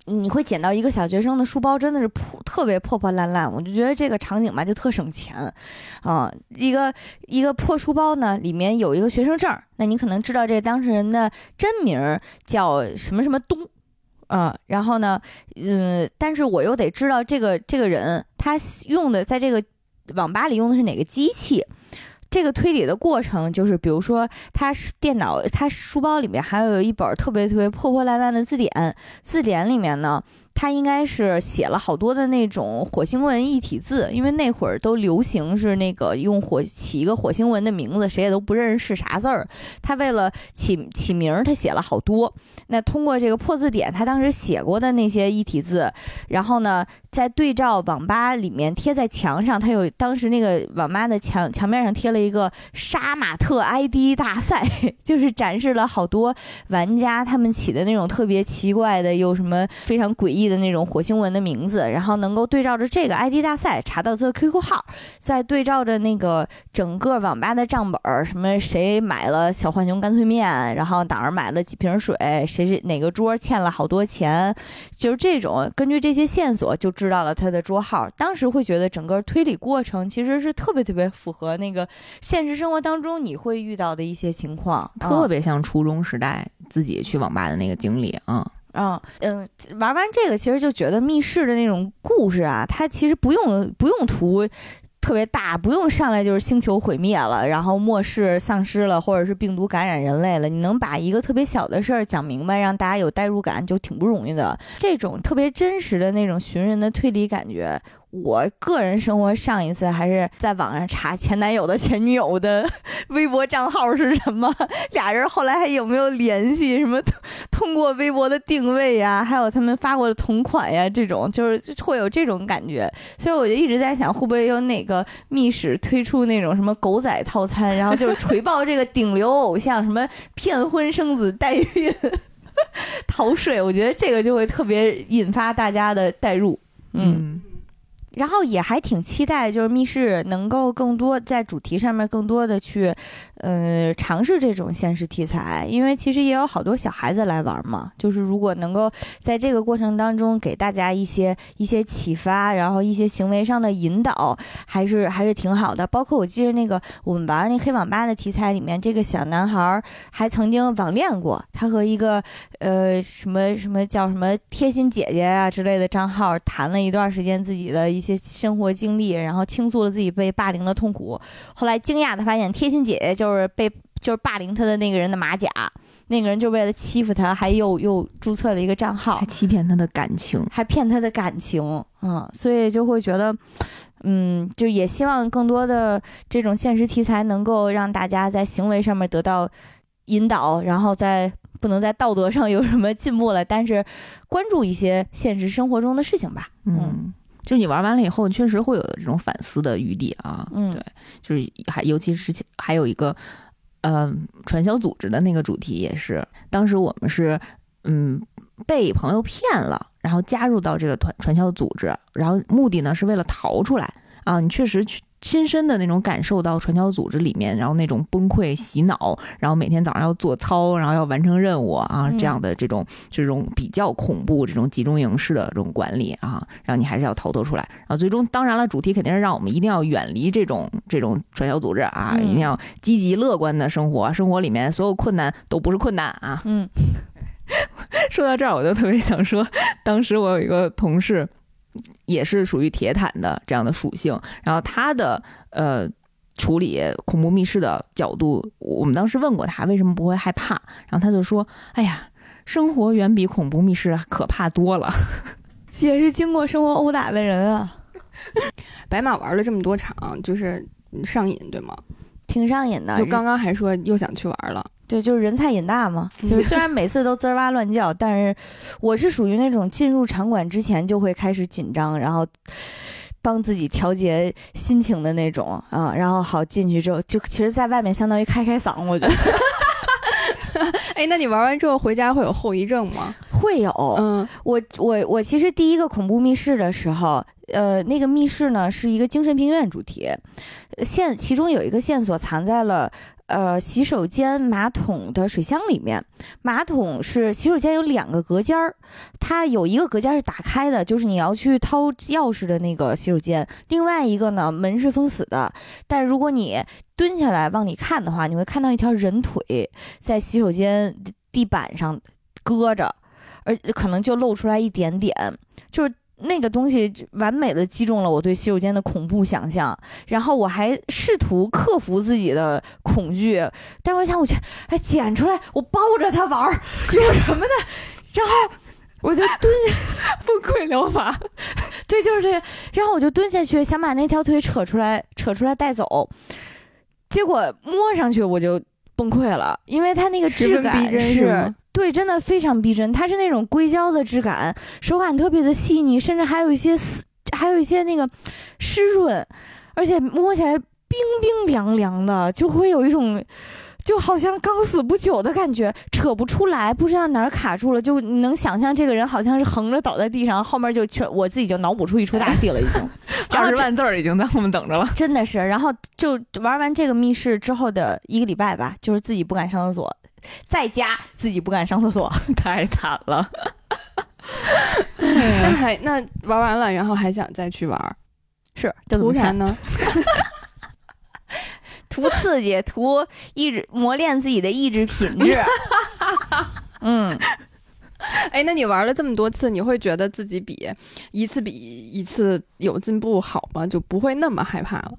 你会捡到一个小学生的书包，真的是破特别破破烂烂，我就觉得这个场景吧就特省钱，啊，一个一个破书包呢，里面有一个学生证，那你可能知道这个当事人的真名叫什么什么东，啊，然后呢，嗯，但是我又得知道这个这个人他用的在这个网吧里用的是哪个机器。这个推理的过程就是，比如说，他电脑，他书包里面还有一本特别特别破破烂烂的字典，字典里面呢。他应该是写了好多的那种火星文一体字，因为那会儿都流行是那个用火起一个火星文的名字，谁也都不认识是啥字儿。他为了起起名儿，他写了好多。那通过这个破字典，他当时写过的那些一体字，然后呢，在对照网吧里面贴在墙上，他有当时那个网吧的墙墙面上贴了一个杀马特 ID 大赛，就是展示了好多玩家他们起的那种特别奇怪的，又什么非常诡异。的那种火星文的名字，然后能够对照着这个 ID 大赛查到他的 QQ 号，再对照着那个整个网吧的账本，什么谁买了小浣熊干脆面，然后哪儿买了几瓶水，谁谁哪个桌欠了好多钱，就是这种根据这些线索就知道了他的桌号。当时会觉得整个推理过程其实是特别特别符合那个现实生活当中你会遇到的一些情况，特别像初中时代自己去网吧的那个经历啊。嗯嗯，玩完这个其实就觉得密室的那种故事啊，它其实不用不用图特别大，不用上来就是星球毁灭了，然后末世丧失了，或者是病毒感染人类了，你能把一个特别小的事儿讲明白，让大家有代入感，就挺不容易的。这种特别真实的那种寻人的推理感觉。我个人生活上一次还是在网上查前男友的前女友的 微博账号是什么，俩人后来还有没有联系？什么通过微博的定位呀，还有他们发过的同款呀，这种就是会有这种感觉。所以我就一直在想，会不会有哪个密室推出那种什么狗仔套餐，然后就是锤爆这个顶流偶像，什么骗婚生子、代孕、逃税？我觉得这个就会特别引发大家的代入。嗯。然后也还挺期待，就是密室能够更多在主题上面更多的去，呃，尝试这种现实题材，因为其实也有好多小孩子来玩嘛。就是如果能够在这个过程当中给大家一些一些启发，然后一些行为上的引导，还是还是挺好的。包括我记得那个我们玩那黑网吧的题材里面，这个小男孩还曾经网恋过，他和一个呃什么什么叫什么贴心姐姐啊之类的账号谈了一段时间自己的。些生活经历，然后倾诉了自己被霸凌的痛苦。后来惊讶的发现，贴心姐姐就是被就是霸凌她的那个人的马甲。那个人就为了欺负他，还又又注册了一个账号，还欺骗他的感情，还骗他的感情。嗯，所以就会觉得，嗯，就也希望更多的这种现实题材能够让大家在行为上面得到引导，然后在不能在道德上有什么进步了，但是关注一些现实生活中的事情吧。嗯。就你玩完了以后，确实会有这种反思的余地啊。嗯，对，就是还尤其是还有一个，呃，传销组织的那个主题也是，当时我们是嗯被朋友骗了，然后加入到这个团传销组织，然后目的呢是为了逃出来啊。你确实去。亲身的那种感受到传销组织里面，然后那种崩溃、洗脑，然后每天早上要做操，然后要完成任务啊，这样的这种这种比较恐怖、这种集中营式的这种管理啊，然后你还是要逃脱出来。然后最终，当然了，主题肯定是让我们一定要远离这种这种传销组织啊，一定要积极乐观的生活，生活里面所有困难都不是困难啊。嗯，说到这儿，我就特别想说，当时我有一个同事。也是属于铁坦的这样的属性，然后他的呃处理恐怖密室的角度，我们当时问过他为什么不会害怕，然后他就说：“哎呀，生活远比恐怖密室可怕多了。”也是经过生活殴打的人啊。白马玩了这么多场，就是上瘾对吗？挺上瘾的。就刚刚还说又想去玩了。对，就是人菜瘾大嘛。就是虽然每次都滋儿哇乱叫，但是我是属于那种进入场馆之前就会开始紧张，然后帮自己调节心情的那种啊。然后好进去之后，就其实在外面相当于开开嗓，我觉得。哎，那你玩完之后回家会有后遗症吗？会有。嗯，我我我其实第一个恐怖密室的时候，呃，那个密室呢是一个精神病院主题，线其中有一个线索藏在了。呃，洗手间马桶的水箱里面，马桶是洗手间有两个隔间儿，它有一个隔间是打开的，就是你要去掏钥匙的那个洗手间；另外一个呢，门是封死的。但如果你蹲下来往里看的话，你会看到一条人腿在洗手间地板上搁着，而可能就露出来一点点，就是。那个东西完美的击中了我对洗手间的恐怖想象，然后我还试图克服自己的恐惧，但是我想，我去，哎，捡出来，我抱着它玩儿，有什么的？然后我就蹲下，崩溃疗法，对，就是这。然后我就蹲下去，想把那条腿扯出来，扯出来带走，结果摸上去我就崩溃了，因为它那个质感是。对，真的非常逼真，它是那种硅胶的质感，手感特别的细腻，甚至还有一些丝，还有一些那个湿润，而且摸起来冰冰凉凉的，就会有一种就好像刚死不久的感觉，扯不出来，不知道哪儿卡住了，就能想象这个人好像是横着倒在地上，后面就全我自己就脑补出一出大戏了，已经 二十万字儿已经在后面等着了，真的是。然后就玩完这个密室之后的一个礼拜吧，就是自己不敢上厕所。在家自己不敢上厕所，太惨了。那还那玩完了，然后还想再去玩，是图啥呢？图刺激，图意志磨练自己的意志品质。嗯，哎，那你玩了这么多次，你会觉得自己比一次比一次有进步好吗？就不会那么害怕了？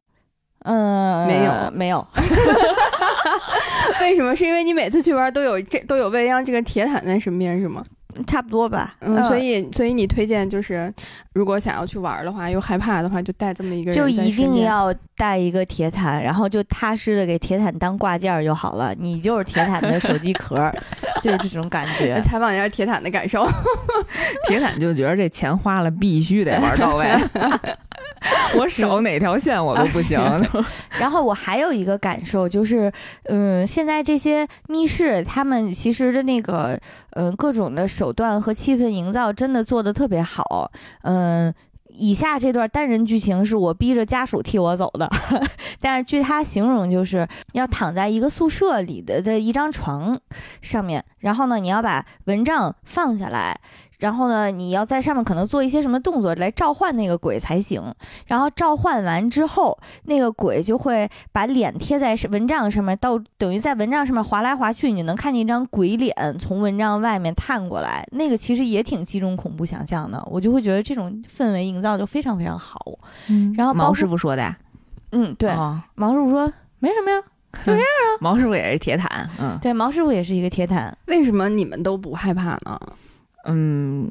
嗯，没有，没有。为什么？是因为你每次去玩都有这都有未央这个铁坦在身边是吗？差不多吧。嗯，所以所以你推荐就是，如果想要去玩的话，又害怕的话，就带这么一个人，就一定要带一个铁毯，然后就踏实的给铁毯当挂件就好了。你就是铁毯的手机壳，就是这种感觉。采访一下铁毯的感受，铁毯就觉得这钱花了必须得玩到位。我少哪条线我都不行。然后我还有一个感受就是，嗯，现在这些密室，他们其实的那个，嗯，各种的手段和气氛营造真的做的特别好。嗯，以下这段单人剧情是我逼着家属替我走的，但是据他形容，就是要躺在一个宿舍里的的一张床上面，然后呢，你要把蚊帐放下来。然后呢，你要在上面可能做一些什么动作来召唤那个鬼才行。然后召唤完之后，那个鬼就会把脸贴在蚊帐上面，到等于在蚊帐上面划来划去，你能看见一张鬼脸从蚊帐外面探过来。那个其实也挺集中恐怖想象的，我就会觉得这种氛围营造就非常非常好。嗯，然后毛师傅说的，嗯，对，毛师傅说没什么呀，就这样啊。毛师傅也是铁毯，嗯，对，毛师傅也是一个铁毯。为什么你们都不害怕呢？嗯，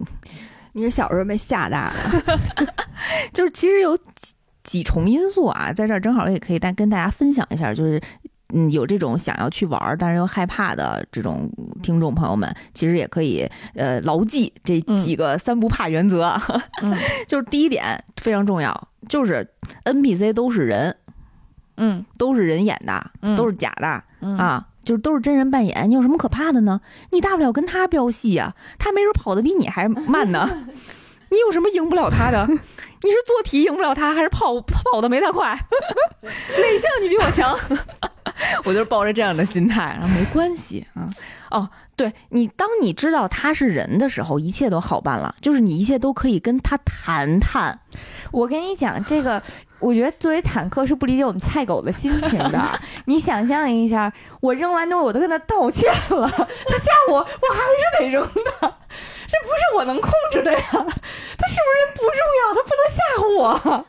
你是小时候被吓大了，就是其实有几几重因素啊，在这儿正好也可以但跟大家分享一下，就是嗯，有这种想要去玩但是又害怕的这种听众朋友们，其实也可以呃牢记这几个三不怕原则。嗯，就是第一点非常重要，就是 NPC 都是人，嗯，都是人演的，都是假的啊。就是都是真人扮演，你有什么可怕的呢？你大不了跟他飙戏呀，他没准跑得比你还慢呢。你有什么赢不了他的？你是做题赢不了他，还是跑跑的没他快？哪项你比我强？我就是抱着这样的心态，然后没关系啊。哦，对你，当你知道他是人的时候，一切都好办了，就是你一切都可以跟他谈谈。我跟你讲这个。我觉得作为坦克是不理解我们菜狗的心情的。你想象一下，我扔完东西我都跟他道歉了，他吓我，我还是得扔的，这不是我能控制的呀。他是不是人不重要，他不能吓唬我。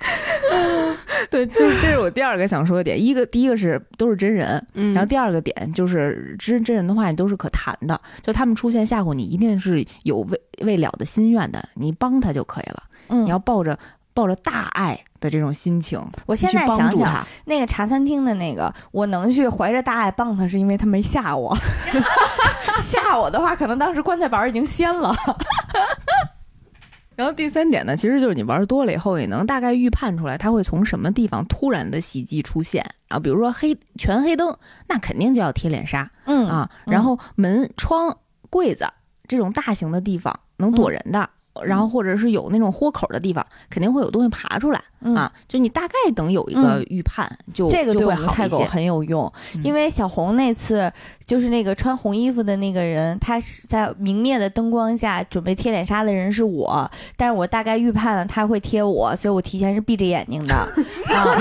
对，就是这是我第二个想说的点。一个第一个是都是真人，然后第二个点就是真真人的话，你都是可谈的。就他们出现吓唬你，一定是有未未了的心愿的，你帮他就可以了。你要抱着。抱着大爱的这种心情，我现在想想，那个茶餐厅的那个，我能去怀着大爱帮他，是因为他没吓我。吓我的话，可能当时棺材板已经掀了。然后第三点呢，其实就是你玩多了以后，也能大概预判出来它会从什么地方突然的袭击出现。啊比如说黑全黑灯，那肯定就要贴脸杀。嗯啊，然后门窗、柜子这种大型的地方能躲人的。然后或者是有那种豁口的地方，肯定会有东西爬出来啊！就你大概等有一个预判，就这个对我们菜狗很有用。因为小红那次就是那个穿红衣服的那个人，他是在明灭的灯光下准备贴脸杀的人是我，但是我大概预判了他会贴我，所以我提前是闭着眼睛的 啊。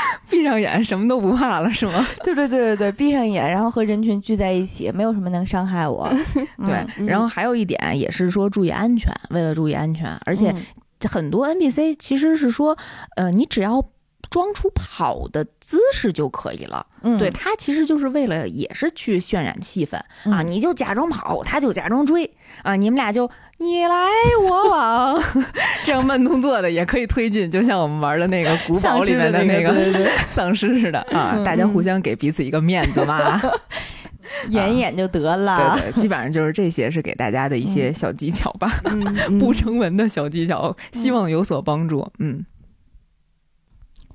闭上眼，什么都不怕了，是吗？对对对对对，闭上眼，然后和人群聚在一起，没有什么能伤害我。对，然后还有一点也是说注意安全，为了注意安全，而且很多 NPC 其实是说，呃，你只要。装出跑的姿势就可以了，嗯，对他其实就是为了也是去渲染气氛。啊，你就假装跑，他就假装追。啊，你们俩就你来我往，这样慢动作的也可以推进，就像我们玩的那个古堡里面的那个丧尸 似的。啊，大家互相给彼此一个面子嘛，演演就得了，对对，基本上就是这些是给大家的一些小技巧吧，不成文的小技巧，希望有所帮助，嗯。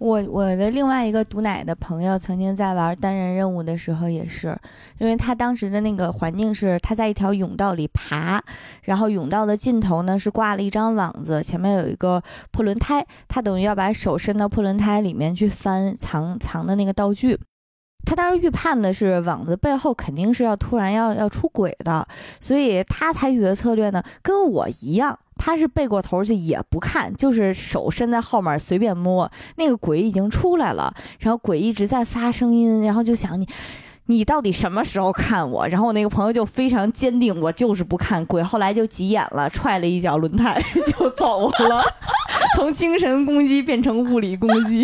我我的另外一个毒奶的朋友曾经在玩单人任务的时候，也是，因为他当时的那个环境是他在一条甬道里爬，然后甬道的尽头呢是挂了一张网子，前面有一个破轮胎，他等于要把手伸到破轮胎里面去翻藏藏的那个道具。他当时预判的是网子背后肯定是要突然要要出轨的，所以他采取的策略呢跟我一样。他是背过头去也不看，就是手伸在后面随便摸，那个鬼已经出来了，然后鬼一直在发声音，然后就想你，你到底什么时候看我？然后我那个朋友就非常坚定，我就是不看。鬼后来就急眼了，踹了一脚轮胎就走了，从精神攻击变成物理攻击。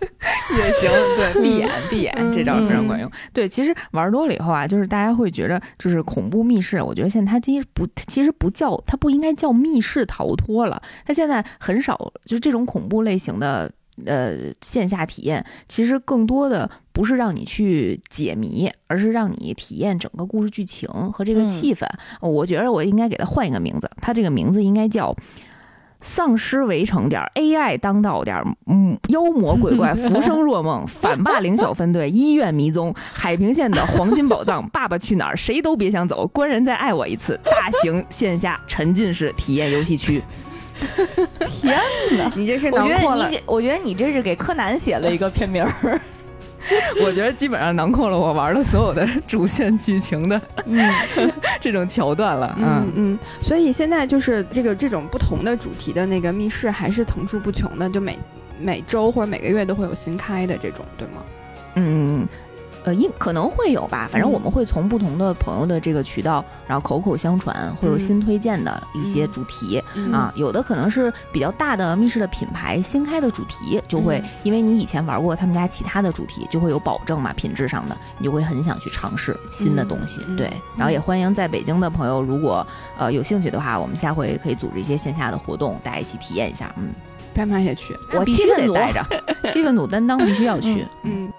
也行，对，闭眼闭眼，这招非常管用。对，其实玩多了以后啊，就是大家会觉得，就是恐怖密室，我觉得现在它其实不，其实不叫，它不应该叫密室逃脱了。它现在很少，就是这种恐怖类型的呃线下体验，其实更多的不是让你去解谜，而是让你体验整个故事剧情和这个气氛。我觉得我应该给它换一个名字，它这个名字应该叫。丧尸围城点 AI 当道点嗯，妖魔鬼怪 浮生若梦，反霸凌小分队，医院迷踪，海平线的黄金宝藏，爸爸去哪儿？谁都别想走，官人再爱我一次，大型线下沉浸式体验游戏区。天哪，你这是囊括了。我觉得你这是给柯南写了一个片名儿。我觉得基本上囊括了我玩的所有的主线剧情的嗯 这种桥段了。嗯嗯，所以现在就是这个这种不同的主题的那个密室还是层出不穷的，就每每周或者每个月都会有新开的这种，对吗？嗯。呃，应可能会有吧，反正我们会从不同的朋友的这个渠道，然后口口相传，会有新推荐的一些主题啊。有的可能是比较大的密室的品牌新开的主题，就会因为你以前玩过他们家其他的主题，就会有保证嘛，品质上的，你就会很想去尝试新的东西。对，然后也欢迎在北京的朋友，如果呃有兴趣的话，我们下回可以组织一些线下的活动，大家一起体验一下。嗯，拍马也去，我必须得带着，气氛组担当必须要去。嗯。